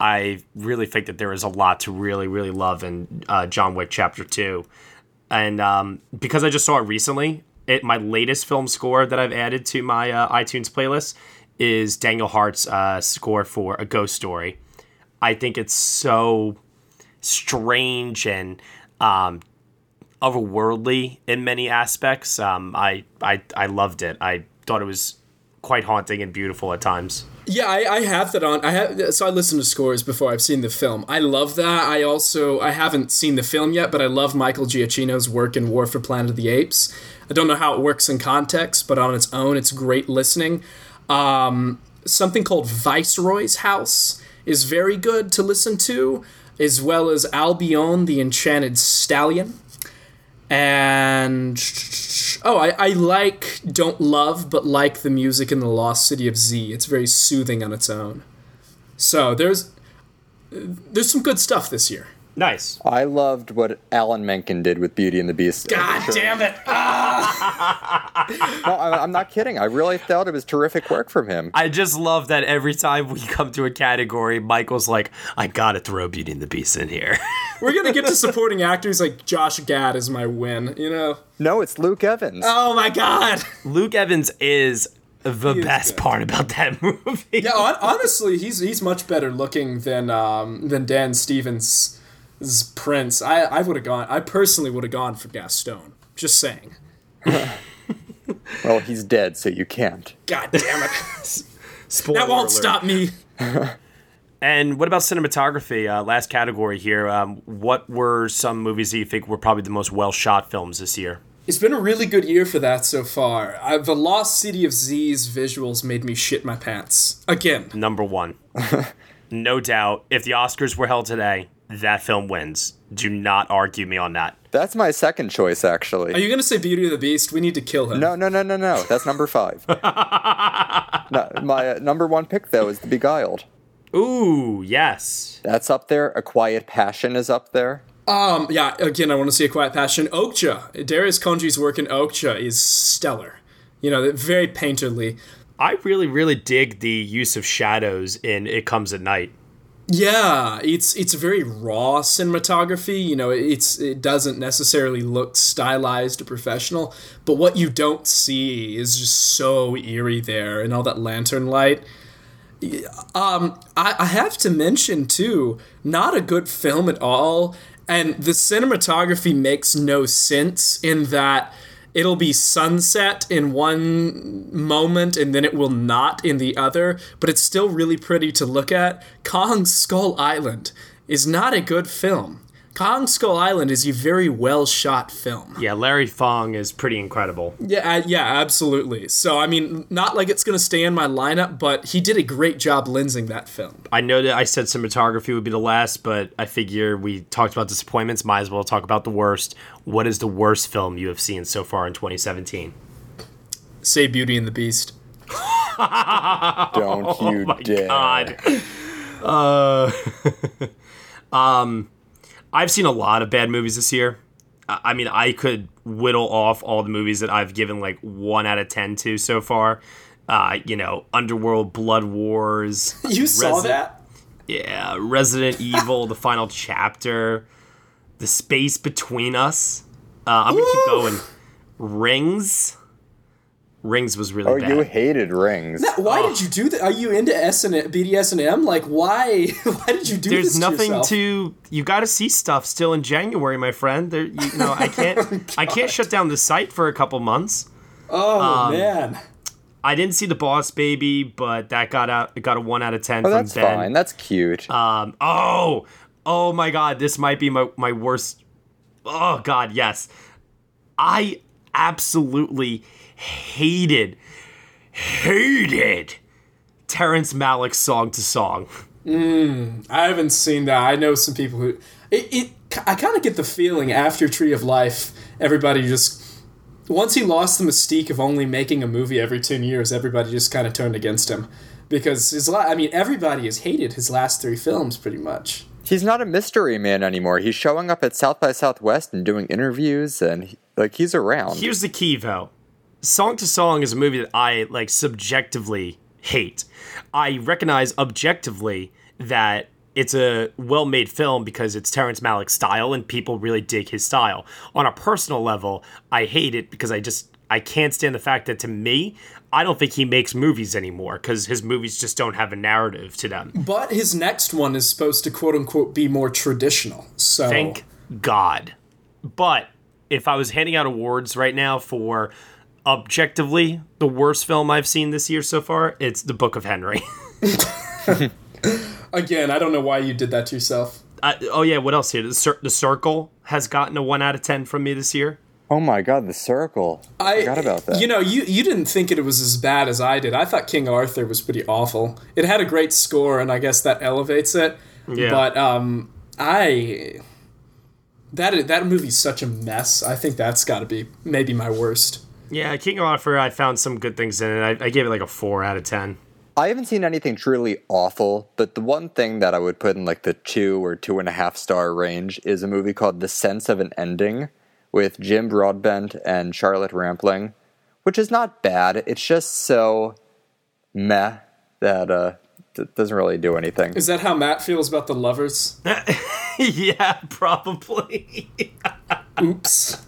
I really think that there is a lot to really, really love in uh, John Wick Chapter 2. And um, because I just saw it recently, it my latest film score that I've added to my uh, iTunes playlist is Daniel Hart's uh, score for A Ghost Story. I think it's so strange and um, otherworldly in many aspects. Um, I, I I loved it. I thought it was quite haunting and beautiful at times. Yeah, I, I have that on. I have so I listened to scores before I've seen the film. I love that. I also I haven't seen the film yet, but I love Michael Giacchino's work in War for Planet of the Apes. I don't know how it works in context, but on its own, it's great listening. Um, something called Viceroy's House is very good to listen to, as well as Albion the Enchanted Stallion. And oh, I, I like don't love but like the music in the Lost City of Z. It's very soothing on its own. So there's there's some good stuff this year. Nice. I loved what Alan Menken did with Beauty and the Beast. God damn it! No, I- I'm not kidding. I really thought it was terrific work from him. I just love that every time we come to a category, Michael's like, I gotta throw Beauty and the Beast in here. We're gonna get to supporting actors like Josh Gad is my win. You know? No, it's Luke Evans. Oh my god! Luke Evans is the is best good. part about that movie. Yeah, honestly, he's he's much better looking than um, than Dan Stevens' Prince. I I would have gone. I personally would have gone for Gaston. Just saying. Well, he's dead, so you can't. God damn it! Spoiler that won't alert. stop me. And what about cinematography? Uh, last category here. Um, what were some movies that you think were probably the most well shot films this year? It's been a really good year for that so far. Uh, the Lost City of Z's visuals made me shit my pants again. Number one. no doubt. If the Oscars were held today, that film wins. Do not argue me on that. That's my second choice, actually. Are you gonna say Beauty of the Beast? We need to kill him. No, no, no, no, no. That's number five. no, my uh, number one pick, though, is The Beguiled. Ooh, yes. That's up there. A Quiet Passion is up there. Um, yeah, again, I want to see a quiet passion. Okja, Darius Khondji's work in Okja is stellar. You know, very painterly. I really, really dig the use of shadows in It Comes at Night. Yeah, it's it's very raw cinematography. You know, it's it doesn't necessarily look stylized or professional, but what you don't see is just so eerie there, and all that lantern light. Um, I, I have to mention too, not a good film at all, and the cinematography makes no sense in that it'll be sunset in one moment and then it will not in the other, but it's still really pretty to look at. Kong Skull Island is not a good film. Kong Skull Island is a very well shot film. Yeah, Larry Fong is pretty incredible. Yeah, uh, yeah, absolutely. So I mean, not like it's gonna stay in my lineup, but he did a great job lensing that film. I know that I said cinematography would be the last, but I figure we talked about disappointments. Might as well talk about the worst. What is the worst film you have seen so far in 2017? Say Beauty and the Beast. Don't you oh my dare. god. Uh, um, I've seen a lot of bad movies this year. I mean, I could whittle off all the movies that I've given like one out of ten to so far. Uh, you know, Underworld, Blood Wars. You saw that? Yeah, Resident Evil, the final chapter, The Space Between Us. Uh, I'm gonna keep going. Rings. Rings was really Oh, bad. you hated Rings. Why did you do that? Are you into S and BDS and M? Like, why? Why did you do There's this? There's nothing to, yourself? to. You got to see stuff still in January, my friend. There, you know, I can't. I can't shut down the site for a couple months. Oh um, man. I didn't see the Boss Baby, but that got out. It got a one out of ten Oh, from that's Ben. fine. That's cute. Um. Oh. Oh my God. This might be my my worst. Oh God. Yes. I absolutely hated, hated Terrence Malick's song to song. Mm, I haven't seen that. I know some people who. It. it I kind of get the feeling after Tree of Life, everybody just. Once he lost the mystique of only making a movie every 10 years, everybody just kind of turned against him. Because his la- I mean, everybody has hated his last three films pretty much. He's not a mystery man anymore. He's showing up at South by Southwest and doing interviews, and he- like he's around. Here's the key, though. Song to Song is a movie that I like subjectively hate. I recognize objectively that it's a well-made film because it's Terrence Malick's style and people really dig his style. On a personal level, I hate it because I just I can't stand the fact that to me, I don't think he makes movies anymore because his movies just don't have a narrative to them. But his next one is supposed to quote unquote be more traditional. So Thank God. But if I was handing out awards right now for objectively the worst film I've seen this year so far, it's The Book of Henry. again, I don't know why you did that to yourself. I, oh yeah, what else here? The, Cir- the Circle has gotten a one out of ten from me this year. Oh my god, the circle. I forgot about that. You know, you you didn't think it was as bad as I did. I thought King Arthur was pretty awful. It had a great score, and I guess that elevates it. Yeah. But um, I that that movie's such a mess. I think that's got to be maybe my worst. Yeah, King Arthur. I found some good things in it. I, I gave it like a four out of ten. I haven't seen anything truly awful, but the one thing that I would put in like the two or two and a half star range is a movie called The Sense of an Ending with Jim Broadbent and Charlotte Rampling, which is not bad. It's just so meh that uh, it doesn't really do anything. Is that how Matt feels about the lovers? yeah, probably. Oops.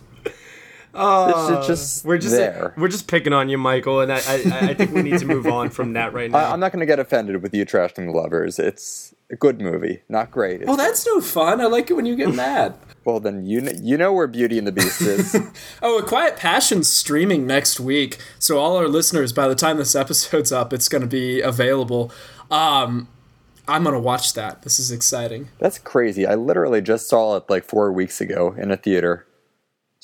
Oh, it's just we're just there. we're just picking on you, Michael, and I I, I think we need to move on from that right now. I, I'm not going to get offended with you trashing the lovers. It's a good movie, not great. It's Well, that's no fun. I like it when you get mad. well, then you kn- you know where Beauty and the Beast is. Oh, A Quiet Passion's streaming next week. So all our listeners, by the time this episode's up, it's going to be available. Um, I'm going to watch that. This is exciting. That's crazy. I literally just saw it like four weeks ago in a theater.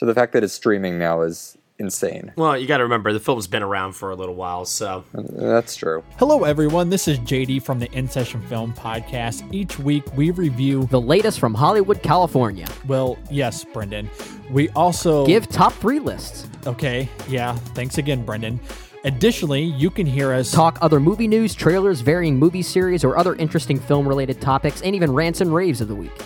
So the fact that it's streaming now is insane. well, you got to remember the film's been around for a little while, so That's true. Hello, everyone. This is JD from the In Session Film Podcast. Each week we review the latest from Hollywood, California. Well, yes, Brendan. We also give top three lists. Okay, yeah. Thanks again, Brendan. Additionally, you can hear us talk other movie news, trailers, varying movie series, or other interesting film related topics, and even rants and raves of the week.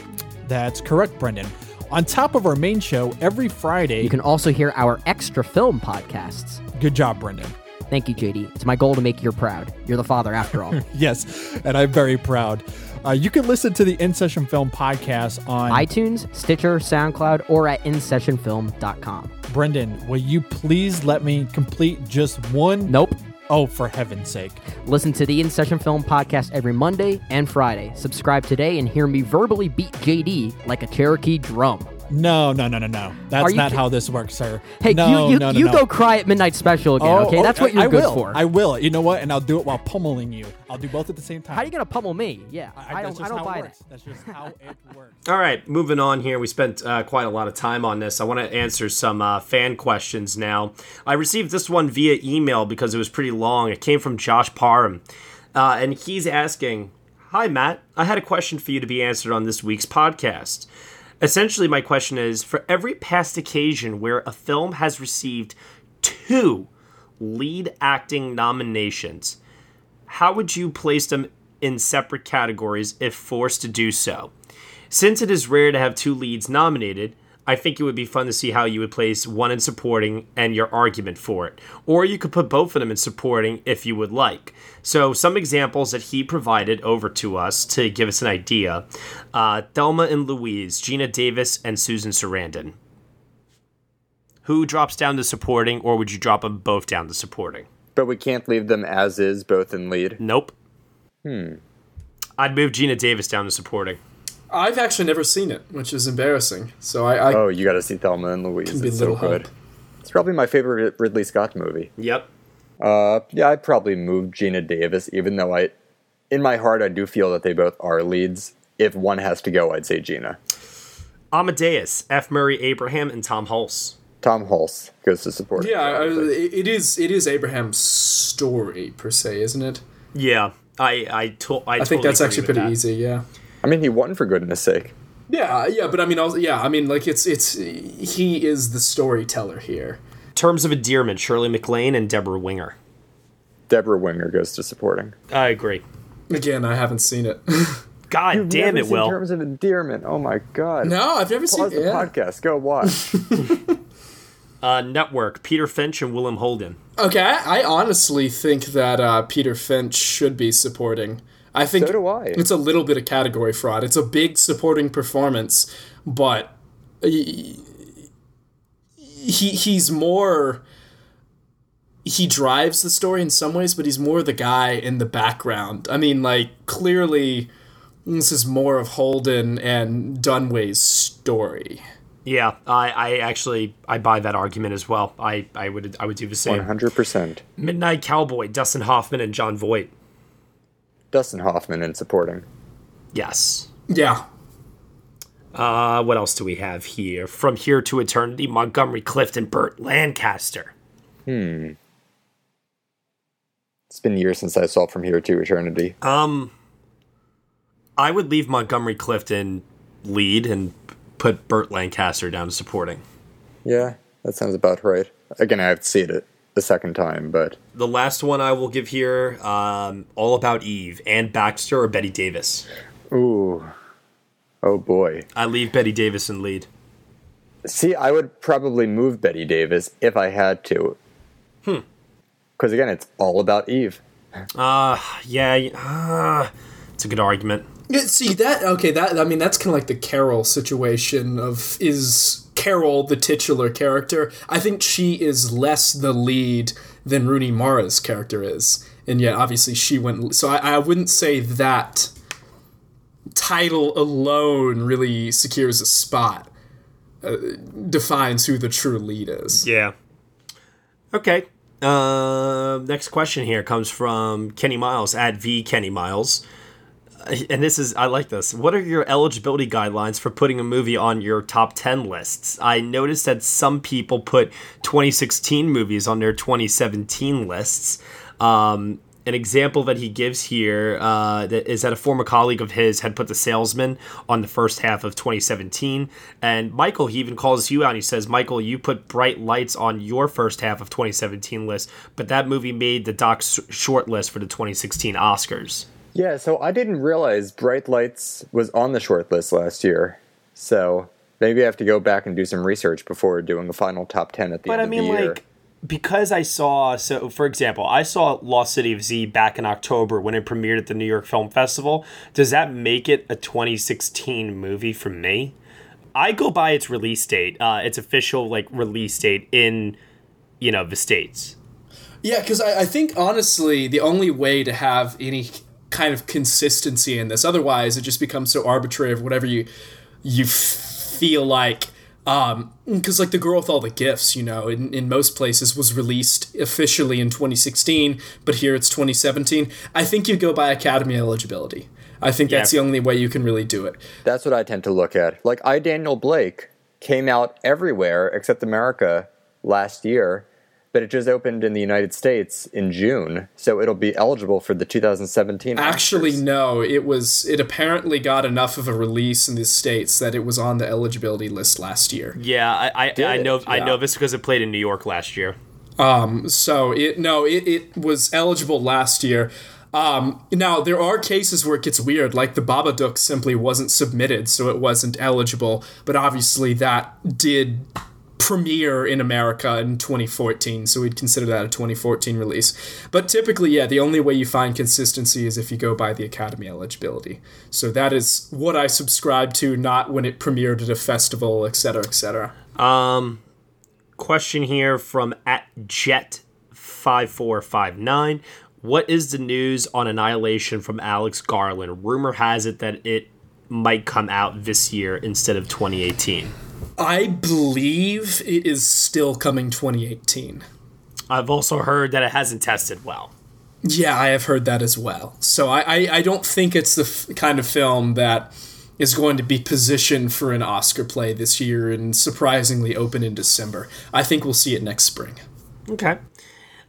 That's correct, Brendan. On top of our main show, every Friday, you can also hear our extra film podcasts. Good job, Brendan. Thank you, JD. It's my goal to make you proud. You're the father, after all. yes, and I'm very proud. Uh, you can listen to the In Session Film podcast on iTunes, Stitcher, SoundCloud, or at InSessionFilm.com. Brendan, will you please let me complete just one? Nope. Oh, for heaven's sake. Listen to the In Session Film podcast every Monday and Friday. Subscribe today and hear me verbally beat JD like a Cherokee drum. No, no, no, no, no. That's not ki- how this works, sir. Hey, no, you you, no, no, you no. go cry at midnight special again, Oh, okay? oh, That's what you're I good will. for. I will. You know what? And I'll do it while pummeling you. I'll do both at the same time. How are you gonna pummel me? Yeah, I, that's don't. I don't how it buy that. That's just how it works. All right, moving on here. We spent uh, quite a lot of time on this. I want to answer some uh, fan questions now. I received this one via email because it was pretty long. It came from Josh Parham, uh, and he's asking Hi, Matt. I had a question for you to be answered on this week's podcast. Essentially, my question is for every past occasion where a film has received two lead acting nominations, how would you place them in separate categories if forced to do so? Since it is rare to have two leads nominated, I think it would be fun to see how you would place one in supporting and your argument for it. Or you could put both of them in supporting if you would like. So, some examples that he provided over to us to give us an idea uh, Thelma and Louise, Geena Davis, and Susan Sarandon. Who drops down to supporting, or would you drop them both down to supporting? But we can't leave them as is, both in lead. Nope. Hmm. I'd move Geena Davis down to supporting. I've actually never seen it, which is embarrassing. So I, I oh, you got to see Thelma and Louise. Can be It's so little good. help. It's probably my favorite Ridley Scott movie. Yep. Uh, yeah, I'd probably move Geena Davis, even though I, in my heart, I do feel that they both are leads. If one has to go, I'd say Geena. Amadeus, F. Murray Abraham, and Tom Hulce. Tom Hulce goes to support. yeah, I, it is it is Abraham's story per se, isn't it? Yeah, I I, to- I, I, totally think that's actually pretty that. easy. Yeah. I mean, he won for goodness sake. Yeah, yeah, but I mean, also, yeah, I mean, like it's it's he is the storyteller here. Terms of Endearment, Shirley MacLaine and Debra Winger. Debra Winger goes to supporting. I agree. Again, I haven't seen it. God You've damn never it, seen Will. Terms of Endearment. Oh my god. No, I've never Pause seen the yeah. podcast. Go watch. Uh, Network, Peter Finch and William Holden. Okay, I, I honestly think that uh, Peter Finch should be supporting. I think So do I. it's a little bit of category fraud. It's a big supporting performance, but he, he he's more he drives the story in some ways, but he's more the guy in the background. I mean, like clearly, this is more of Holden and Dunaway's story. Yeah, I, I actually I buy that argument as well. I, I would I would do the same. One hundred percent. Midnight Cowboy, Dustin Hoffman and Jon Voight. Dustin Hoffman in supporting. Yes. Yeah. Uh, what else do we have here? From Here to Eternity, Montgomery Clift and Burt Lancaster. Hmm. It's been years since I saw From Here to Eternity. Um, I would leave Montgomery Clifton lead and put Burt Lancaster down to supporting. Yeah, that sounds about right. Again, I have to see it the second time, but the last one I will give here, um, All About Eve, Anne Baxter or Bette Davis. Ooh, oh boy. I leave Bette Davis in lead. See, I would probably move Bette Davis if I had to. Hmm. Because again, it's all about Eve. Uh, yeah, uh, it's a good argument. Yeah, see that okay that I mean that's kind of like the Carol situation of is Carol the titular character. I think she is less the lead than Rooney Mara's character is, and yet obviously she went. So I, I wouldn't say that title alone really secures a spot, uh, defines who the true lead is. Yeah. Okay. Uh, next question here comes from Kenny Miles at V Kenny Miles and this is I like this. What are your eligibility guidelines for putting a movie on your top 10 lists? I noticed that some people put 2016 movies on their 2017 lists. Um, an example that he gives here uh, that is that a former colleague of his had put The Salesman on the first half of 2017. And Michael, he even calls you out. And he says, Michael, you put Bright Lights on your first half of 2017 list, but that movie made the doc's short list for the 2016 Oscars. Yeah, so I didn't realize Bright Lights was on the short list last year. So maybe I have to go back and do some research before doing a final top 10 at the but end I mean, of the year. like, because I saw, so for example, I saw Lost City of Z back in October when it premiered at the New York Film Festival. Does that make it a 2016 movie for me? I go by its release date, uh, its official like release date in, you know, the states. Yeah, because I, I think honestly, the only way to have any kind of consistency in this. Otherwise, it just becomes so arbitrary of whatever you you feel like. Um, because like the girl with all the gifts, you know, in, in most places was released officially in 2016, but here it's 2017. I think you go by Academy eligibility. I think that's the only way you can really do it. That's what I tend to look at. Like I Daniel Blake came out everywhere except America last year, but it just opened in the United States in June, so it'll be eligible for the 2017. Actually, no. It was. It apparently got enough of a release in the states that it was on the eligibility list last year. Yeah, I I, I know I know this because it played in New York last year. Um, so it no, it, it was eligible last year. Um, now there are cases where it gets weird, like the Babadook simply wasn't submitted, so it wasn't eligible. But obviously that did premiere in America in 2014, so we'd consider that a 2014 release. But typically, yeah, the only way you find consistency is if you go by the Academy eligibility. So that is what I subscribe to, not when it premiered at a festival, etc., etc. Um, question here from at Jet five four five nine. What is the news on Annihilation from Alex Garland? Rumor has it that it might come out this year instead of 2018. I believe it is still coming 2018. I've also heard that it hasn't tested well. Yeah, I have heard that as well. So I, I, I don't think it's the f- kind of film that is going to be positioned for an Oscar play this year and surprisingly open in December. I think we'll see it next spring. Okay.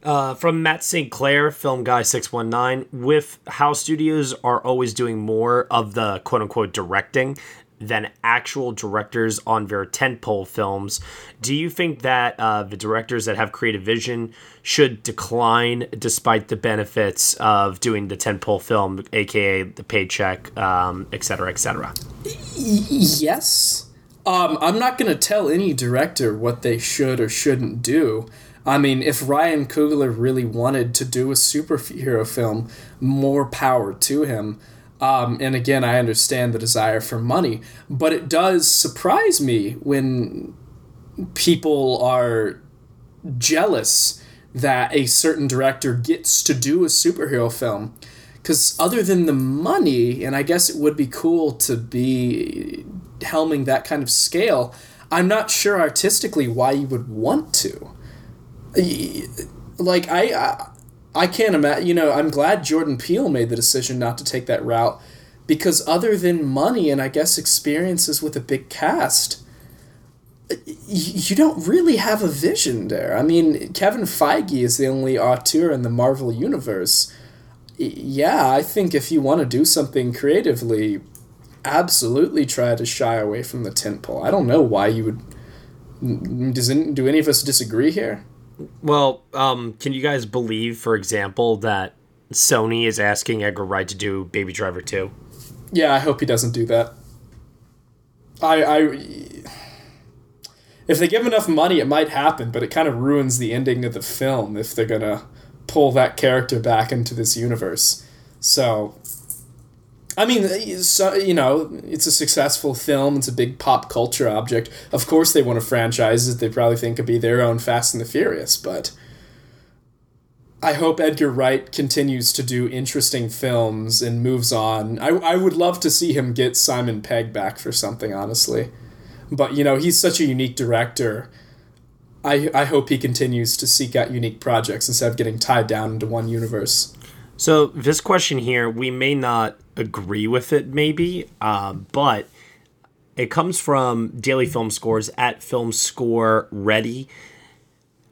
Uh, from Matt St. Clair, Film Guy 619, with how studios are always doing more of the quote unquote directing than actual directors on their tentpole films, do you think that uh, the directors that have creative vision should decline despite the benefits of doing the tentpole film, aka the paycheck, um, et cetera, et cetera? Yes. Um, I'm not going to tell any director what they should or shouldn't do. I mean, if Ryan Coogler really wanted to do a superhero film, more power to him. Um, and again, I understand the desire for money, but it does surprise me when people are jealous that a certain director gets to do a superhero film. Because other than the money, and I guess it would be cool to be helming that kind of scale, I'm not sure artistically why you would want to. Like I, I, I can't imagine. You know, I'm glad Jordan Peele made the decision not to take that route, because other than money and I guess experiences with a big cast, you don't really have a vision there. I mean, Kevin Feige is the only auteur in the Marvel universe. Yeah, I think if you want to do something creatively, absolutely try to shy away from the tentpole. I don't know why you would. Does do any of us disagree here? Well, um, can you guys believe, for example, that Sony is asking Edgar Wright to do Baby Driver 2? Yeah, I hope he doesn't do that. I, I, if they give enough money, it might happen, but it kind of ruins the ending of the film if they're gonna pull that character back into this universe. So, I mean, so, you know, it's a successful film. It's a big pop culture object. Of course, they want to franchise it. They probably think it'd be their own Fast and the Furious, but I hope Edgar Wright continues to do interesting films and moves on. I, I would love to see him get Simon Pegg back for something, honestly. But, you know, he's such a unique director. I, I hope he continues to seek out unique projects instead of getting tied down into one universe. So, this question here, we may not agree with it, maybe, uh, but it comes from Daily Film Scores at Film Score Ready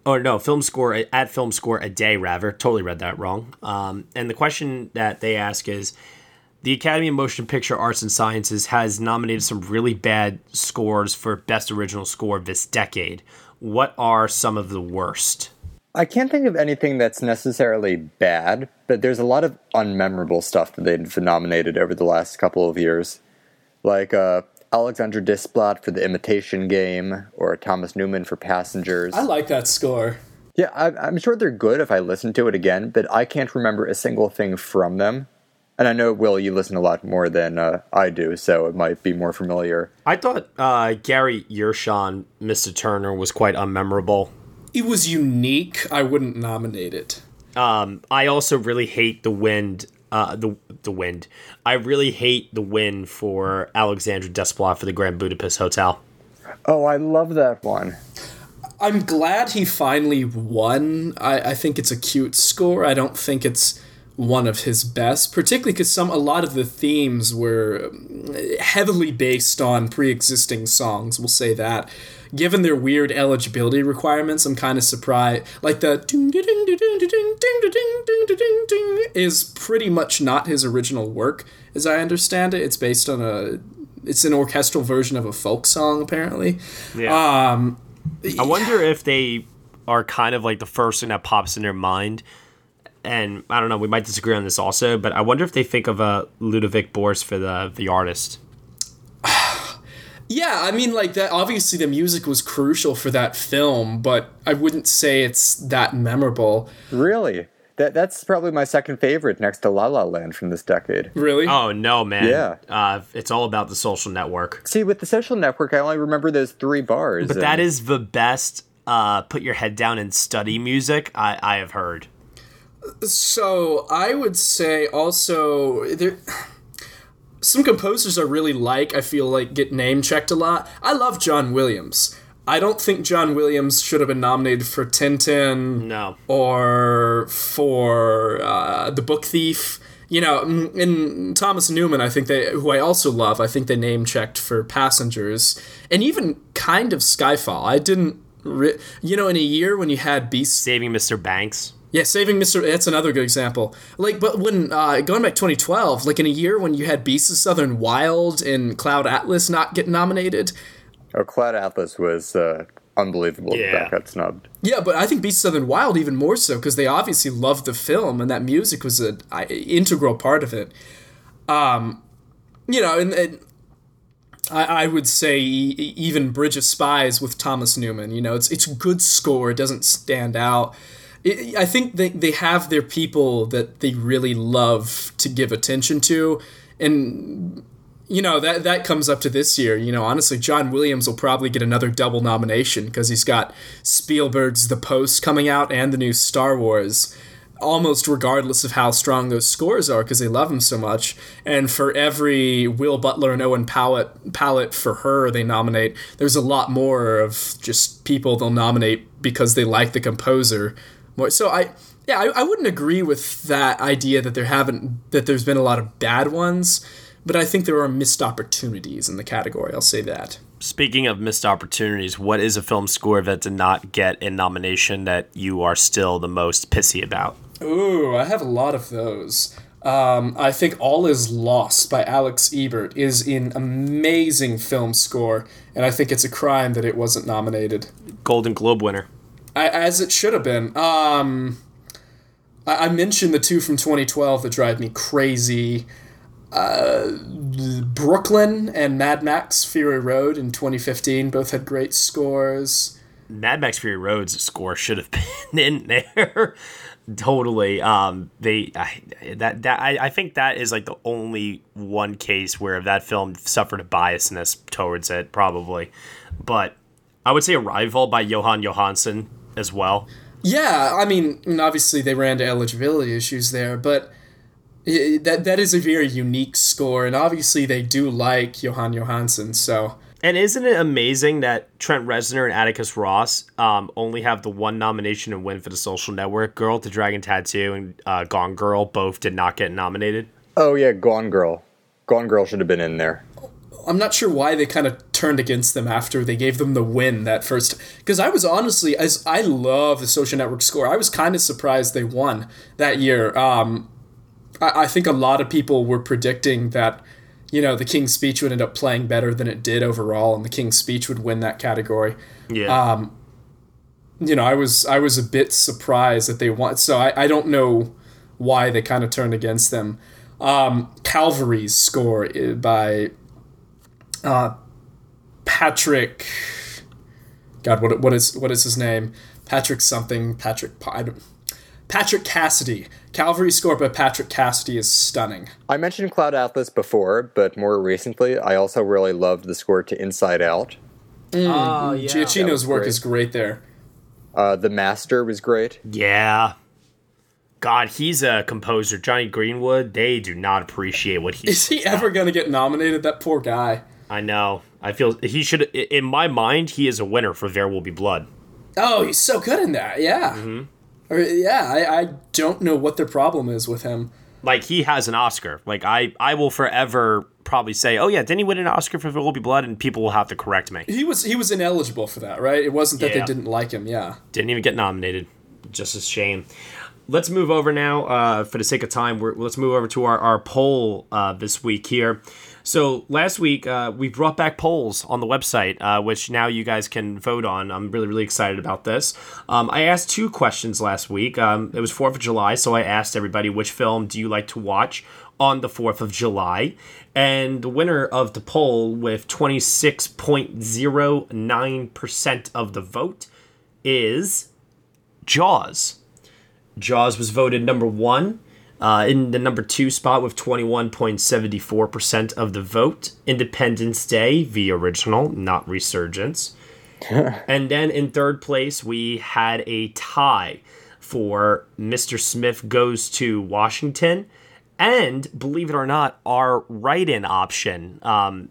or no, film score at film score a day rather. Totally read that wrong. Um, and the question that they ask is the Academy of Motion Picture Arts and Sciences has nominated some really bad scores for best original score this decade. What are some of the worst? I can't think of anything that's necessarily bad, but there's a lot of unmemorable stuff that they've nominated over the last couple of years. Like uh, Alexandre Desplat for The Imitation Game, or Thomas Newman for Passengers. I like that score. Yeah, I, am sure they're good if I listen to it again, but I can't remember a single thing from them. And I know, Will, you listen a lot more than uh, I do, so it might be more familiar. I thought uh, Gary Yershon, Mr. Turner, was quite unmemorable. It was unique. I wouldn't nominate it. Um, I also really hate the wind uh, the the wind. I really hate the win for Alexandre Desplat for the Grand Budapest Hotel. Oh, I love that one. I'm glad he finally won. I, I think it's a cute score. I don't think it's one of his best, particularly because some a lot of the themes were heavily based on pre-existing songs. We'll say that. Given their weird eligibility requirements, I'm kind of surprised. Like the is pretty much not his original work, as I understand it. It's based on a, it's an orchestral version of a folk song, apparently. Yeah. Um, I wonder if they are kind of like the first thing that pops in their mind. And I don't know, we might disagree on this also, but I wonder if they think of a uh, Ludovic Bource for the the artist. Yeah, I mean, like that. Obviously, the music was crucial for that film, but I wouldn't say it's that memorable. Really? That that's probably my second favorite, next to La La Land from this decade. Really? Oh no, man! Yeah, uh, it's all about the Social Network. See, with the Social Network, I only remember those three bars. But and... that is the best. Uh, put your head down and study music. I I have heard. So I would say also there some composers I really like, I feel like get name checked a lot. I love John Williams. I don't think John Williams should have been nominated for Tintin. No. Or for uh, The Book Thief. You know, and Thomas Newman, I think they, who I also love, I think they name checked for Passengers, and even kind of Skyfall. I didn't, re- you know, in a year when you had Beast, Saving Mr. Banks. Yeah, saving Mr. That's another good example. Like, but when uh, going back 2012, like in a year when you had Beasts of Southern Wild and Cloud Atlas not get nominated. Oh, Cloud Atlas was uh, unbelievable. Yeah. That got snubbed. Yeah, but I think Beasts of Southern Wild even more so because they obviously loved the film and that music was an integral part of it. Um, you know, and, and I, I would say even Bridge of Spies with Thomas Newman. You know, it's it's good score. It doesn't stand out. I think they, they have their people that they really love to give attention to. And, you know that that comes up to this year. You know, honestly, John Williams will probably get another double nomination because he's got Spielberg's The Post coming out and the new Star Wars. Almost regardless of how strong those scores are, because they love him so much. And for every Will Butler and Owen Pallett palette for her they nominate, there's a lot more of just people they'll nominate because they like the composer more. So I, yeah, I, I wouldn't agree with that idea that there haven't that there's been a lot of bad ones but I think there are missed opportunities in the category. I'll say that. Speaking of missed opportunities, what is a film score that did not get a nomination that you are still the most pissy about? Ooh, I have a lot of those. Um, I think All Is Lost by Alex Ebert is an amazing film score, and I think it's a crime that it wasn't nominated. Golden Globe winner. As it should have been. Um, I, I mentioned the two from 2012 that drive me crazy uh, Brooklyn and Mad Max Fury Road in 2015 both had great scores. Mad Max Fury Road's score should have been in there. totally. Um, they I, that that I, I think that is like the only one case where that film suffered a biasness towards it, probably. But I would say Arrival by Jóhann Jóhannsson as well. Yeah, I mean, obviously they ran to eligibility issues there, but that that is a very unique score, and obviously they do like Jóhann Jóhannsson. So, and isn't it amazing that Trent Reznor and Atticus Ross um, only have the one nomination and win for the Social Network? Girl with the Dragon Tattoo and uh, Gone Girl both did not get nominated. Oh yeah, Gone Girl. Gone Girl should have been in there. I'm not sure why they kind of turned against them after they gave them the win that first. Because I was honestly, as I love the Social Network score, I was kind of surprised they won that year. Um, I, I think a lot of people were predicting that you know the King's Speech would end up playing better than it did overall, and the King's Speech would win that category. Yeah. Um, you know, I was I was a bit surprised that they won. So I, I don't know why they kind of turned against them. Um, Calvary's score by uh, Patrick. God, what what is what is his name? Patrick something. Patrick. I don't, Patrick Cassidy. Calvary score by Patrick Cassidy is stunning. I mentioned Cloud Atlas before, but more recently, I also really loved the score to Inside Out. Mm. Oh, yeah. Giacchino's work great. is great there. Uh, the Master was great. Yeah. God, he's a composer. Jonny Greenwood, they do not appreciate what he is. He ever going to get nominated? That poor guy. I know. I feel he should. In my mind, he is a winner for There Will Be Blood. Oh, he's so good in that. Yeah. Mm-hmm. Or, yeah, I, I don't know what their problem is with him. Like he has an Oscar. Like I, I will forever probably say, "Oh yeah, didn't he win an Oscar for There Will Be Blood?" And people will have to correct me. He was he was ineligible for that, right? It wasn't that yeah. they didn't like him. Yeah, didn't even get nominated. Just a shame. Let's move over now. Uh, for the sake of time, let's move over to our our poll uh, this week here. So last week uh, we brought back polls on the website, uh, which now you guys can vote on. I'm really really excited about this. Um, I asked two questions last week. Um, it was Fourth of July, so I asked everybody which film do you like to watch on the Fourth of July, and the winner of the poll with 26.09 percent of the vote is Jaws. Jaws was voted number one. Uh, in the number two spot with 21.74% of the vote, Independence Day, the original, not Resurgence. and then in third place, we had a tie for Mr. Smith Goes to Washington. And believe it or not, our write in option. Um,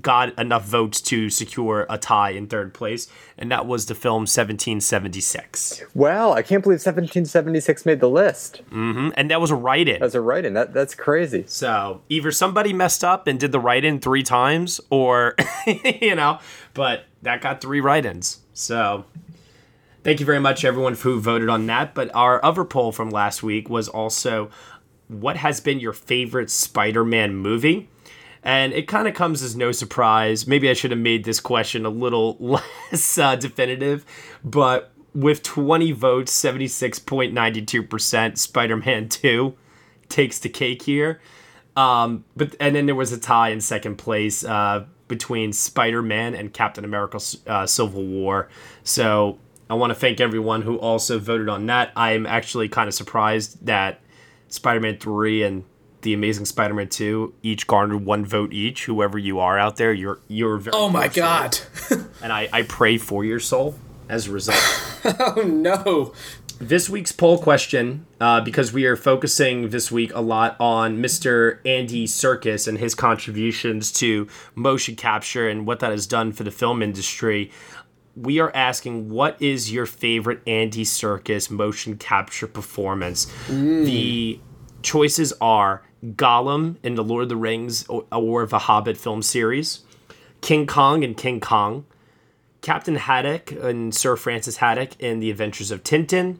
got enough votes to secure a tie in third place, and that was the film 1776. Wow, I can't believe 1776 made the list. Mm-hmm. And that was a write-in. That's a write-in. That that's crazy. So either somebody messed up and did the write-in three times, or you know, but that got three write-ins. So. Thank you very much, everyone, who voted on that. But our other poll from last week was also what has been your favorite Spider Man movie? And it kind of comes as no surprise. Maybe I should have made this question a little less uh, definitive, but with 20 votes, 76.92%, Spider Man 2 takes the cake here. Um, but and then there was a tie in second place uh, between Spider Man and Captain America uh, Civil War. So I want to thank everyone who also voted on that. I'm actually kind of surprised that Spider Man 3 and the Amazing Spider-Man 2 each garnered one vote each. Whoever you are out there, you're you're very. Oh my god. and I, I pray for your soul as a result. oh no. This week's poll question, uh, because we are focusing this week a lot on Mr. Andy Serkis and his contributions to motion capture and what that has done for the film industry. We are asking, what is your favorite Andy Serkis motion capture performance? The choices are Gollum in the Lord of the Rings or of the Hobbit film series, King Kong and King Kong, Captain Haddock and Sir Francis Haddock in The Adventures of Tintin,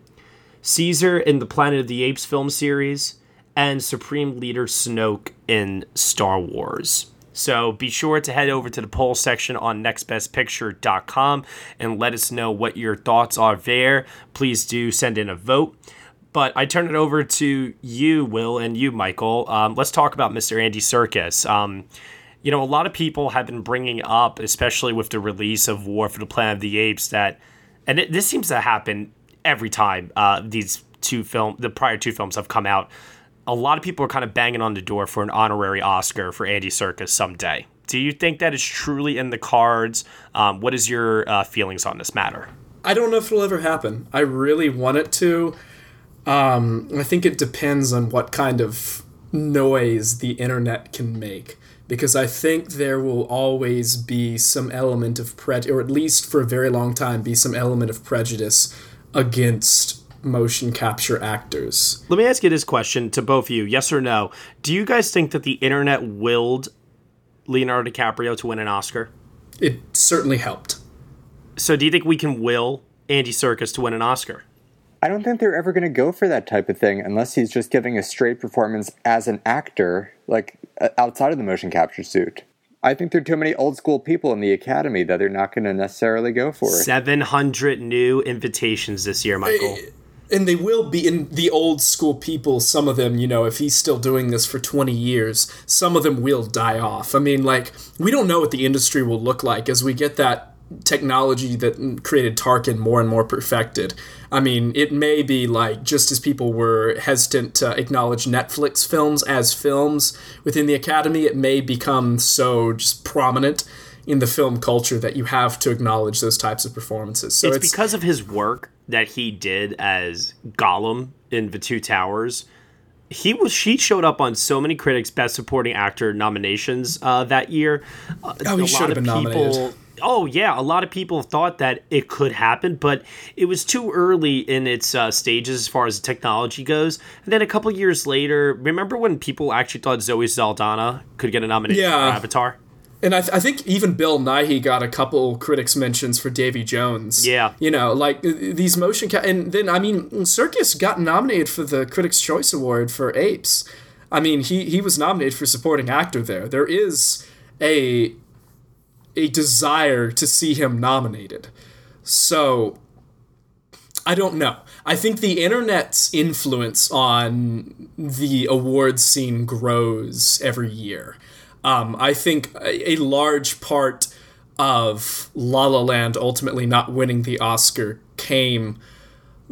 Caesar in the Planet of the Apes film series, and Supreme Leader Snoke in Star Wars. So be sure to head over to the poll section on nextbestpicture.com and let us know what your thoughts are there. Please do send in a vote. But I turn it over to you, Will, and you, Michael. Um, let's talk about Mr. Andy Serkis. Um, you know, a lot of people have been bringing up, especially with the release of War for the Planet of the Apes, that, and it, this seems to happen every time uh, these two film, the prior two films have come out. A lot of people are kind of banging on the door for an honorary Oscar for Andy Serkis someday. Do you think that is truly in the cards? Um, what is your uh, feelings on this matter? I don't know if it'll ever happen. I really want it to. Um, I think it depends on what kind of noise the internet can make. Because I think there will always be some element of prejudice, or at least for a very long time, be some element of prejudice against motion capture actors. Let me ask you this question to both of you yes or no. Do you guys think that the internet willed Leonardo DiCaprio to win an Oscar? It certainly helped. So do you think we can will Andy Serkis to win an Oscar? I don't think they're ever going to go for that type of thing unless he's just giving a straight performance as an actor, like uh, outside of the motion capture suit. I think there are too many old school people in the academy that they're not going to necessarily go for it. 700 new invitations this year, Michael. And they will be in the old school people, some of them, you know, if he's still doing this for 20 years, some of them will die off. I mean, like, we don't know what the industry will look like as we get that technology that created Tarkin more and more perfected. I mean, it may be like just as people were hesitant to acknowledge Netflix films as films within the Academy, it may become so just prominent in the film culture that you have to acknowledge those types of performances. So it's, it's, because of his work that he did as Gollum in The Two Towers. He was she showed up on so many critics best supporting actor nominations uh, that year. Uh, oh, he should have been nominated oh yeah, a lot of people thought that it could happen, but it was too early in its uh, stages as far as technology goes. And then a couple years later, remember when people actually thought Zoe Saldana could get a nomination yeah. for Avatar? And I, th- I, think even Bill Nighy got a couple critics mentions for Davy Jones. Yeah, you know, like these motion ca- and then I mean, Serkis got nominated for the Critics' Choice Award for Apes. I mean, he he was nominated for supporting actor there. There is a a desire to see him nominated. So I don't know. I think the internet's influence on the awards scene grows every year. Um, I think a, a, large part of La La Land ultimately not winning the Oscar came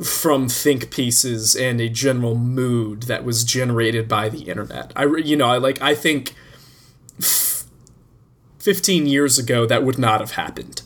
from think pieces and a general mood that was generated by the internet. I, you know, I like. I think. 15 years ago that would not have happened.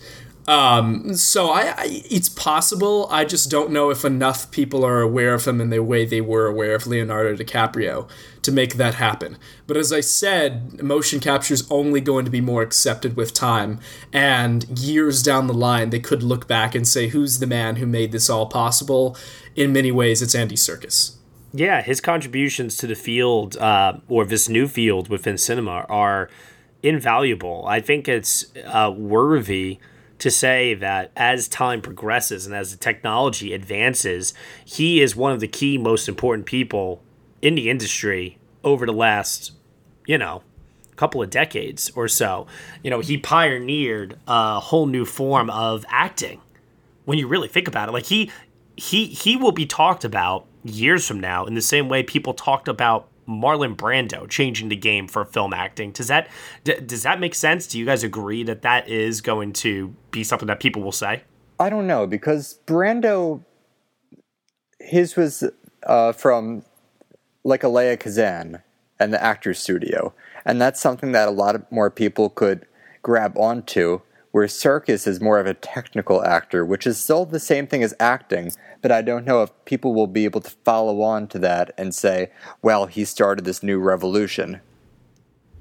Um, so I, I, it's possible. I just don't know if enough people are aware of him in the way they were aware of Leonardo DiCaprio to make that happen. But as I said, motion capture is only going to be more accepted with time. And years down the line, they could look back and say, "Who's the man who made this all possible?" In many ways, it's Andy Serkis. Yeah, his contributions to the field, uh, or this new field within cinema, are invaluable. I think it's uh, worthy to say that as time progresses and as the technology advances, he is one of the key, most important people in the industry over the last, you know, couple of decades or so. You know, he pioneered a whole new form of acting. When you really think about it, like he he he will be talked about years from now in the same way people talked about Marlon Brando changing the game for film acting. Does that d- does that make sense? Do you guys agree that that is going to be something that people will say? I don't know because Brando, his was uh, from like Elia Kazan, and the actor's studio. And that's something that a lot more people could grab onto, where Serkis is more of a technical actor, which is still the same thing as acting, but I don't know if people will be able to follow on to that and say, well, he started this new revolution.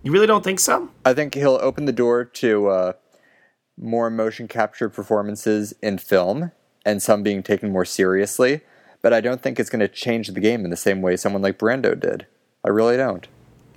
You really don't think so? I think he'll open the door to uh, more motion capture performances in film and some being taken more seriously, but I don't think it's going to change the game in the same way someone like Brando did. I really don't.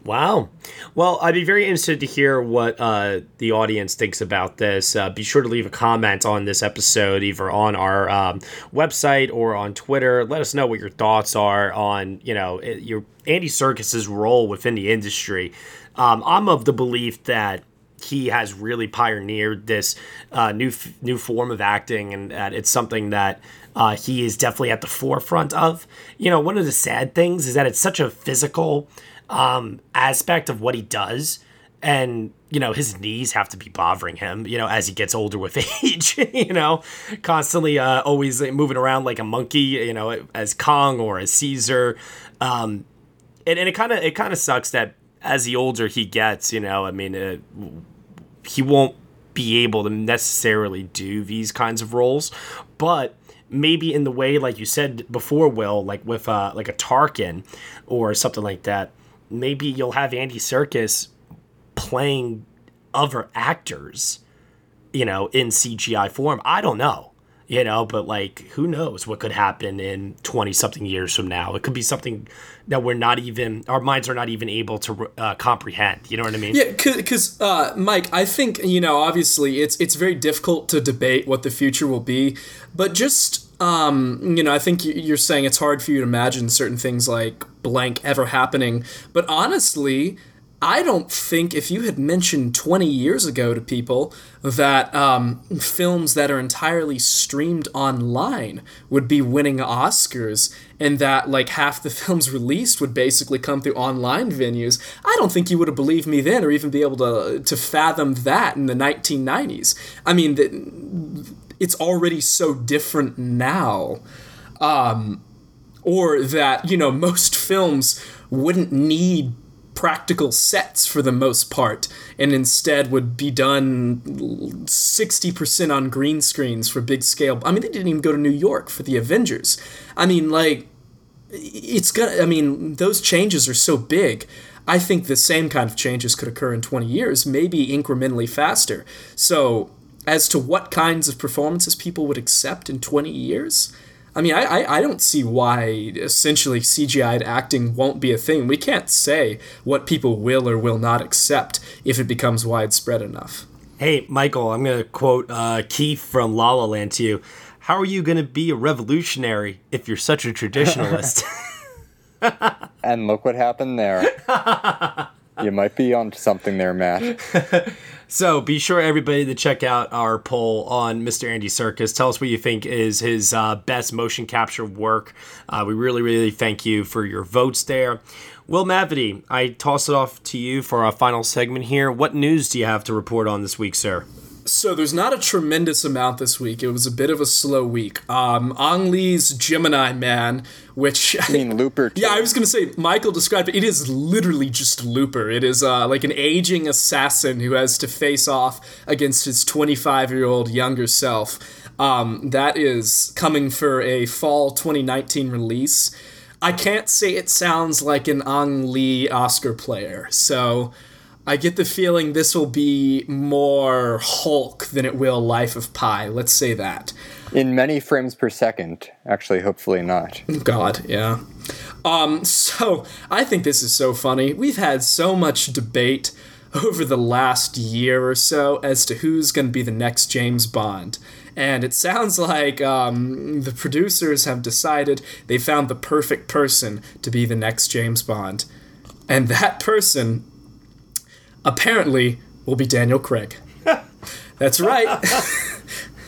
Wow. Well, I'd be very interested to hear what uh, the audience thinks about this. Uh, be sure to leave a comment on this episode, either on our um, website or on Twitter. Let us know what your thoughts are on, you know, your Andy Serkis's role within the industry. Um, I'm of the belief that he has really pioneered this uh, new new form of acting, and that it's something that uh, he is definitely at the forefront of. You know, one of the sad things is that it's such a physical um, aspect of what he does. And, you know, his knees have to be bothering him, you know, as he gets older with age, you know, constantly uh, always moving around like a monkey, you know, as Kong or as Caesar. Um, and, and it kind of it kind of sucks that as the older he gets, you know, I mean, he won't be able to necessarily do these kinds of roles, but maybe in the way like you said before, Will, like with uh, like a Tarkin or something like that, maybe you'll have Andy Serkis playing other actors, you know, in CGI form. I don't know, you know, but like who knows what could happen in 20 something years from now. It could be something that we're not even, our minds are not even able to uh, comprehend. You know what I mean? Yeah, because uh, Mike, I think you know, obviously, it's it's very difficult to debate what the future will be, but just um, you know, I think you're saying it's hard for you to imagine certain things like blank ever happening. But honestly, I don't think if you had mentioned 20 years ago to people that um, films that are entirely streamed online would be winning Oscars and that like half the films released would basically come through online venues, I don't think you would have believed me then or even be able to, to fathom that in the 1990s. I mean, the, it's already so different now. Um, or that, you know, most films wouldn't need practical sets for the most part and instead would be done 60% on green screens for big scale. I mean, they didn't even go to New York for the Avengers. I mean, like, it's gonna, I mean, those changes are so big. I think the same kind of changes could occur in 20 years, maybe incrementally faster. So, as to what kinds of performances people would accept in 20 years. I mean, I, I, I don't see why essentially CGI acting won't be a thing. We can't say what people will or will not accept if it becomes widespread enough. Hey, Michael, I'm going to quote uh, Keith from La La Land to you. How are you going to be a revolutionary if you're such a traditionalist? and look what happened there. you might be onto something there, Matt. so be sure everybody to check out our poll on Mr. Andy Serkis. Tell us what you think is his uh, best motion capture work. Uh, we really, really thank you for your votes there. Will Mavity, I toss it off to you for our final segment here. What news do you have to report on this week, sir? So there's not a tremendous amount this week. It was a bit of a slow week. Um, Ang Lee's Gemini Man, which I mean Looper. Too. Yeah, I was gonna say Michael described it. It is literally just Looper. It is uh, like an aging assassin who has to face off against his 25 year old younger self. Um, that is coming for a fall 2019 release. I can't say it sounds like an Ang Lee Oscar player, so I get the feeling this will be more Hulk than it will Life of Pi. Let's say that. In many frames per second. Actually, hopefully not. God, yeah. Um, so I think this is so funny. We've had so much debate over the last year or so as to who's going to be the next James Bond. And it sounds like um, the producers have decided they found the perfect person to be the next James Bond. And that person apparently will be Daniel Craig. That's right.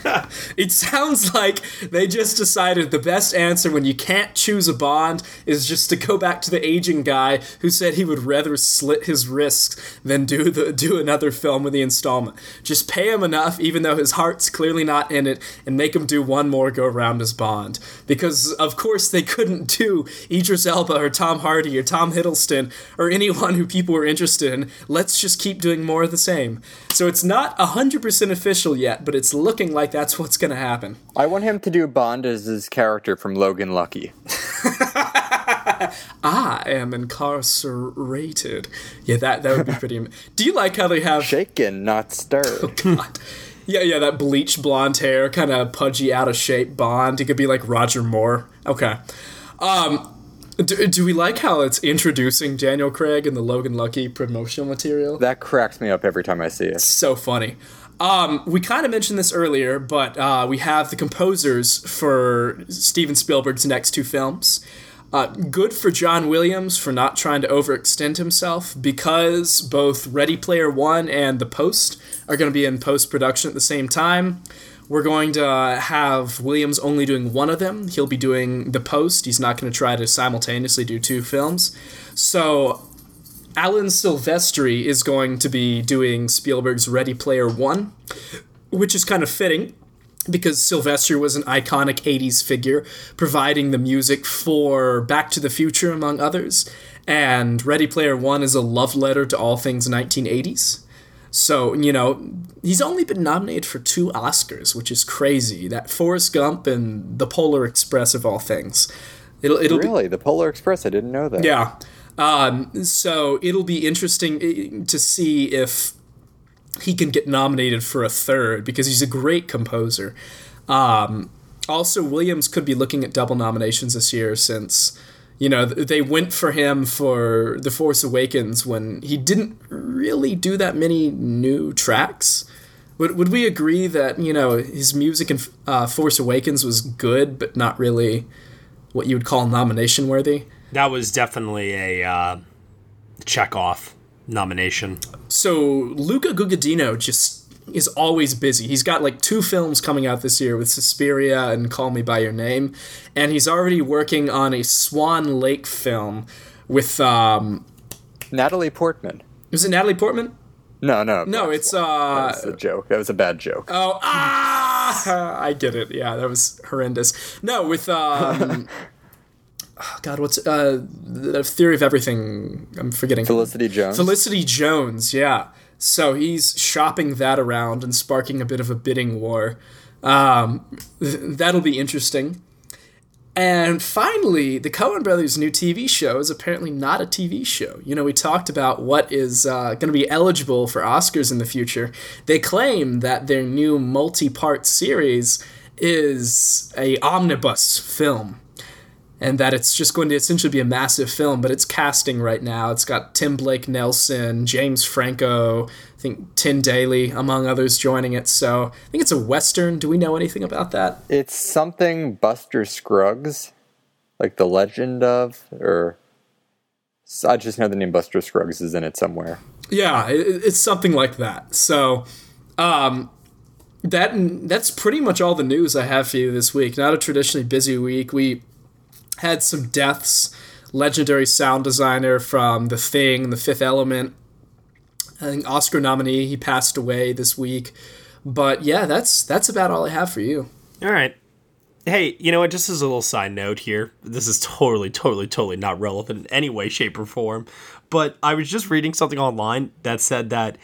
it sounds like they just decided the best answer when you can't choose a Bond is just to go back to the aging guy who said he would rather slit his wrists than do the do another film with the installment. Just pay him enough, even though his heart's clearly not in it, and make him do one more go round as Bond. Because of course they couldn't do Idris Elba or Tom Hardy or Tom Hiddleston or anyone who people were interested in. Let's just keep doing more of the same. So it's not hundred percent official yet, but it's looking like that's what's going to happen. I want him to do Bond as his character from Logan Lucky. I am incarcerated. Yeah, that that would be pretty. do you like how they have shaken, not stirred? Oh God. Yeah, yeah, that bleached blonde hair, kind of pudgy, out of shape Bond. He could be like Roger Moore. Okay. Um, do, do we like how it's introducing Daniel Craig in the Logan Lucky promotional material? That cracks me up every time I see it. So funny. Um, we kind of mentioned this earlier, but uh, we have the composers for Steven Spielberg's next two films. Uh, good for John Williams for not trying to overextend himself because both Ready Player One and The Post are going to be in post production at the same time. We're going to have Williams only doing one of them. He'll be doing The Post. He's not going to try to simultaneously do two films. So Alan Silvestri is going to be doing Spielberg's Ready Player One, which is kind of fitting because Silvestri was an iconic 80s figure, providing the music for Back to the Future, among others. And Ready Player One is a love letter to all things 1980s. So, you know, he's only been nominated for two Oscars, which is crazy. That Forrest Gump and The Polar Express of all things. It'll, it'll really? Be, the Polar Express? I didn't know that. Yeah. Um, so it'll be interesting eh, to see if he can get nominated for a third because he's a great composer. Um, also, Williams could be looking at double nominations this year since you know they went for him for The Force Awakens when he didn't really do that many new tracks. Would, would we agree that you know his music in uh, Force Awakens was good, but not really what you would call nomination worthy? That was definitely a uh, check off nomination. So Luca Guadagnino just is always busy. He's got like two films coming out this year with Suspiria and Call Me by Your Name, and he's already working on a Swan Lake film with um, Natalie Portman. Is it Natalie Portman? No, no, no. It's uh, that was a joke. That was a bad joke. Oh, ah, I get it. Yeah, that was horrendous. No, with um. oh God, what's uh, the theory of everything? I'm forgetting. Felicity Jones. Felicity Jones, yeah. So he's shopping that around and sparking a bit of a bidding war. Um, th- that'll be interesting. And finally, the Coen Brothers' new TV show is apparently not a TV show. You know, we talked about what is uh, going to be eligible for Oscars in the future. They claim that their new multi-part series is a omnibus film and that it's just going to essentially be a massive film. But it's casting right now. It's got Tim Blake Nelson, James Franco, I think Tim Daly, among others, joining it. So I think it's a western. Do we know anything about that? It's something Buster Scruggs, like the legend of, or I just know the name Buster Scruggs is in it somewhere. Yeah, it's something like that. So. Um, that that's pretty much all the news I have for you this week. Not a traditionally busy week. We had some deaths. Legendary sound designer from The Thing, The Fifth Element. I think Oscar nominee. He passed away this week. But yeah, that's that's about all I have for you. All right. Hey, you know what? Just as a little side note here, this is totally, totally, totally not relevant in any way, shape, or form. But I was just reading something online that said that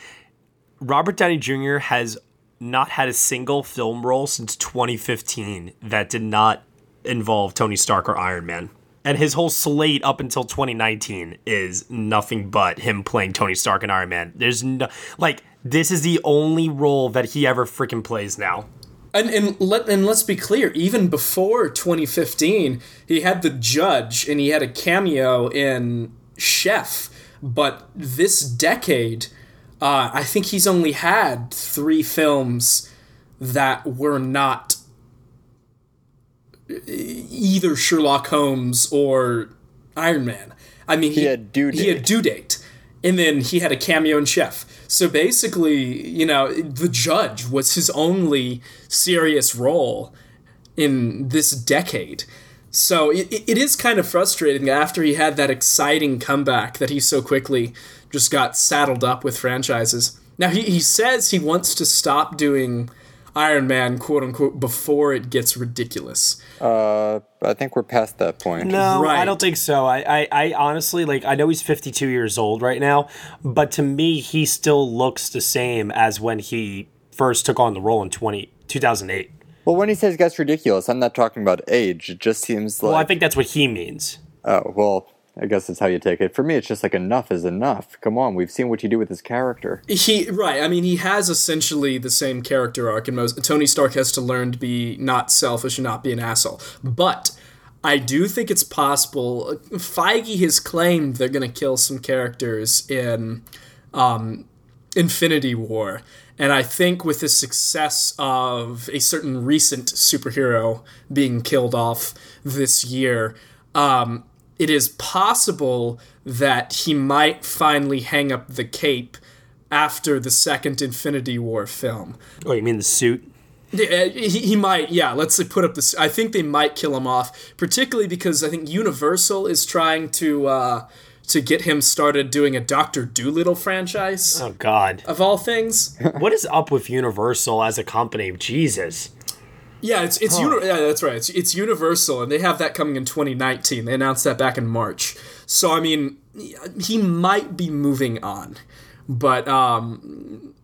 Robert Downey Jr. has not had a single film role since 2015 that did not involve Tony Stark or Iron Man. And his whole slate up until 2019 is nothing but him playing Tony Stark and Iron Man. There's no like this is the only role that he ever freaking plays now. And and let and let's be clear, even before 2015, he had the judge and he had a cameo in Chef. But this decade, uh, I think he's only had three films that were not either Sherlock Holmes or Iron Man. I mean, he, he had due date. He had due date, and then he had a cameo in Chef. So basically, you know, the judge was his only serious role in this decade. So it, it is kind of frustrating after he had that exciting comeback that he so quickly just got saddled up with franchises. Now he, he says he wants to stop doing Iron Man, quote unquote, before it gets ridiculous. Uh, I think we're past that point. No, Right. I don't think so. I, I, I honestly like. I know he's 52 years old right now, but to me, he still looks the same as when he first took on the role in 20, 2008. Well, when he says it gets ridiculous, I'm not talking about age. It just seems like. Well, I think that's what he means. Oh, well, I guess that's how you take it. For me, it's just like enough is enough. Come on, we've seen what you do with this character. He right. I mean, he has essentially the same character arc, and most Tony Stark has to learn to be not selfish and not be an asshole. But I do think it's possible. Feige has claimed they're going to kill some characters in um, Infinity War, and I think with the success of a certain recent superhero being killed off this year. Um, it is possible that he might finally hang up the cape after the second Infinity War film. Oh, you mean the suit? Yeah, He, he might, yeah. Let's put up this. I think they might kill him off, particularly because I think Universal is trying to uh, to get him started doing a Doctor Doolittle franchise. Oh God, of all things. what is up with Universal as a company? Jesus. Yeah, it's it's Huh. uni- yeah, that's right. It's, it's Universal, and they have that coming in 2019. They announced that back in March. So I mean, he might be moving on, but um,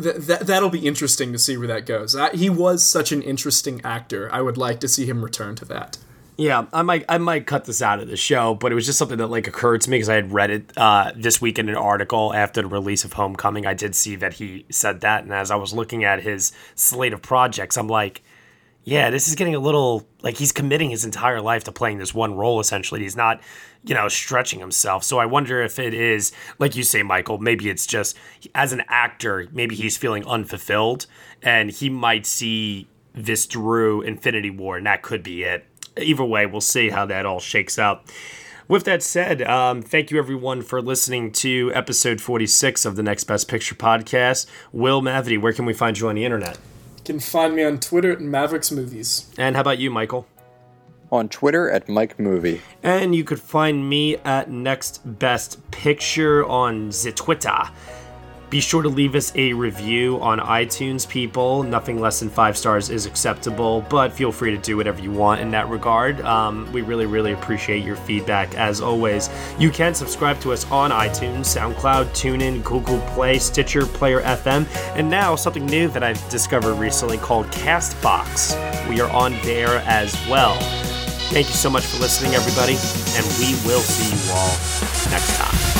th- that that'll be interesting to see where that goes. I, he was such an interesting actor. I would like to see him return to that. Yeah, I might I might cut this out of the show, but it was just something that like occurred to me because I had read it uh, this week in an article after the release of Homecoming. I did see that he said that, and as I was looking at his slate of projects, I'm like, yeah, this is getting a little like he's committing his entire life to playing this one role. Essentially, he's not, you know, stretching himself. So I wonder if it is like you say, Michael. Maybe it's just as an actor, maybe he's feeling unfulfilled, and he might see this through Infinity War, and that could be it either way, we'll see how that all shakes out. With that said, um, thank you everyone for listening to episode 46 of the Next Best Picture podcast. Will Mavity, where can we find you on the internet? You can find me on Twitter at Mavericks Movies. And how about you, Michael? On Twitter at Mike Movie. And you could find me at Next Best Picture on the Twitter. Be sure to leave us a review on iTunes, people. Nothing less than five stars is acceptable, but feel free to do whatever you want in that regard. Um, we really, really appreciate your feedback as always. You can subscribe to us on iTunes, SoundCloud, TuneIn, Google Play, Stitcher, Player FM, and now something new that I've discovered recently called Castbox. We are on there as well. Thank you so much for listening, everybody, and we will see you all next time.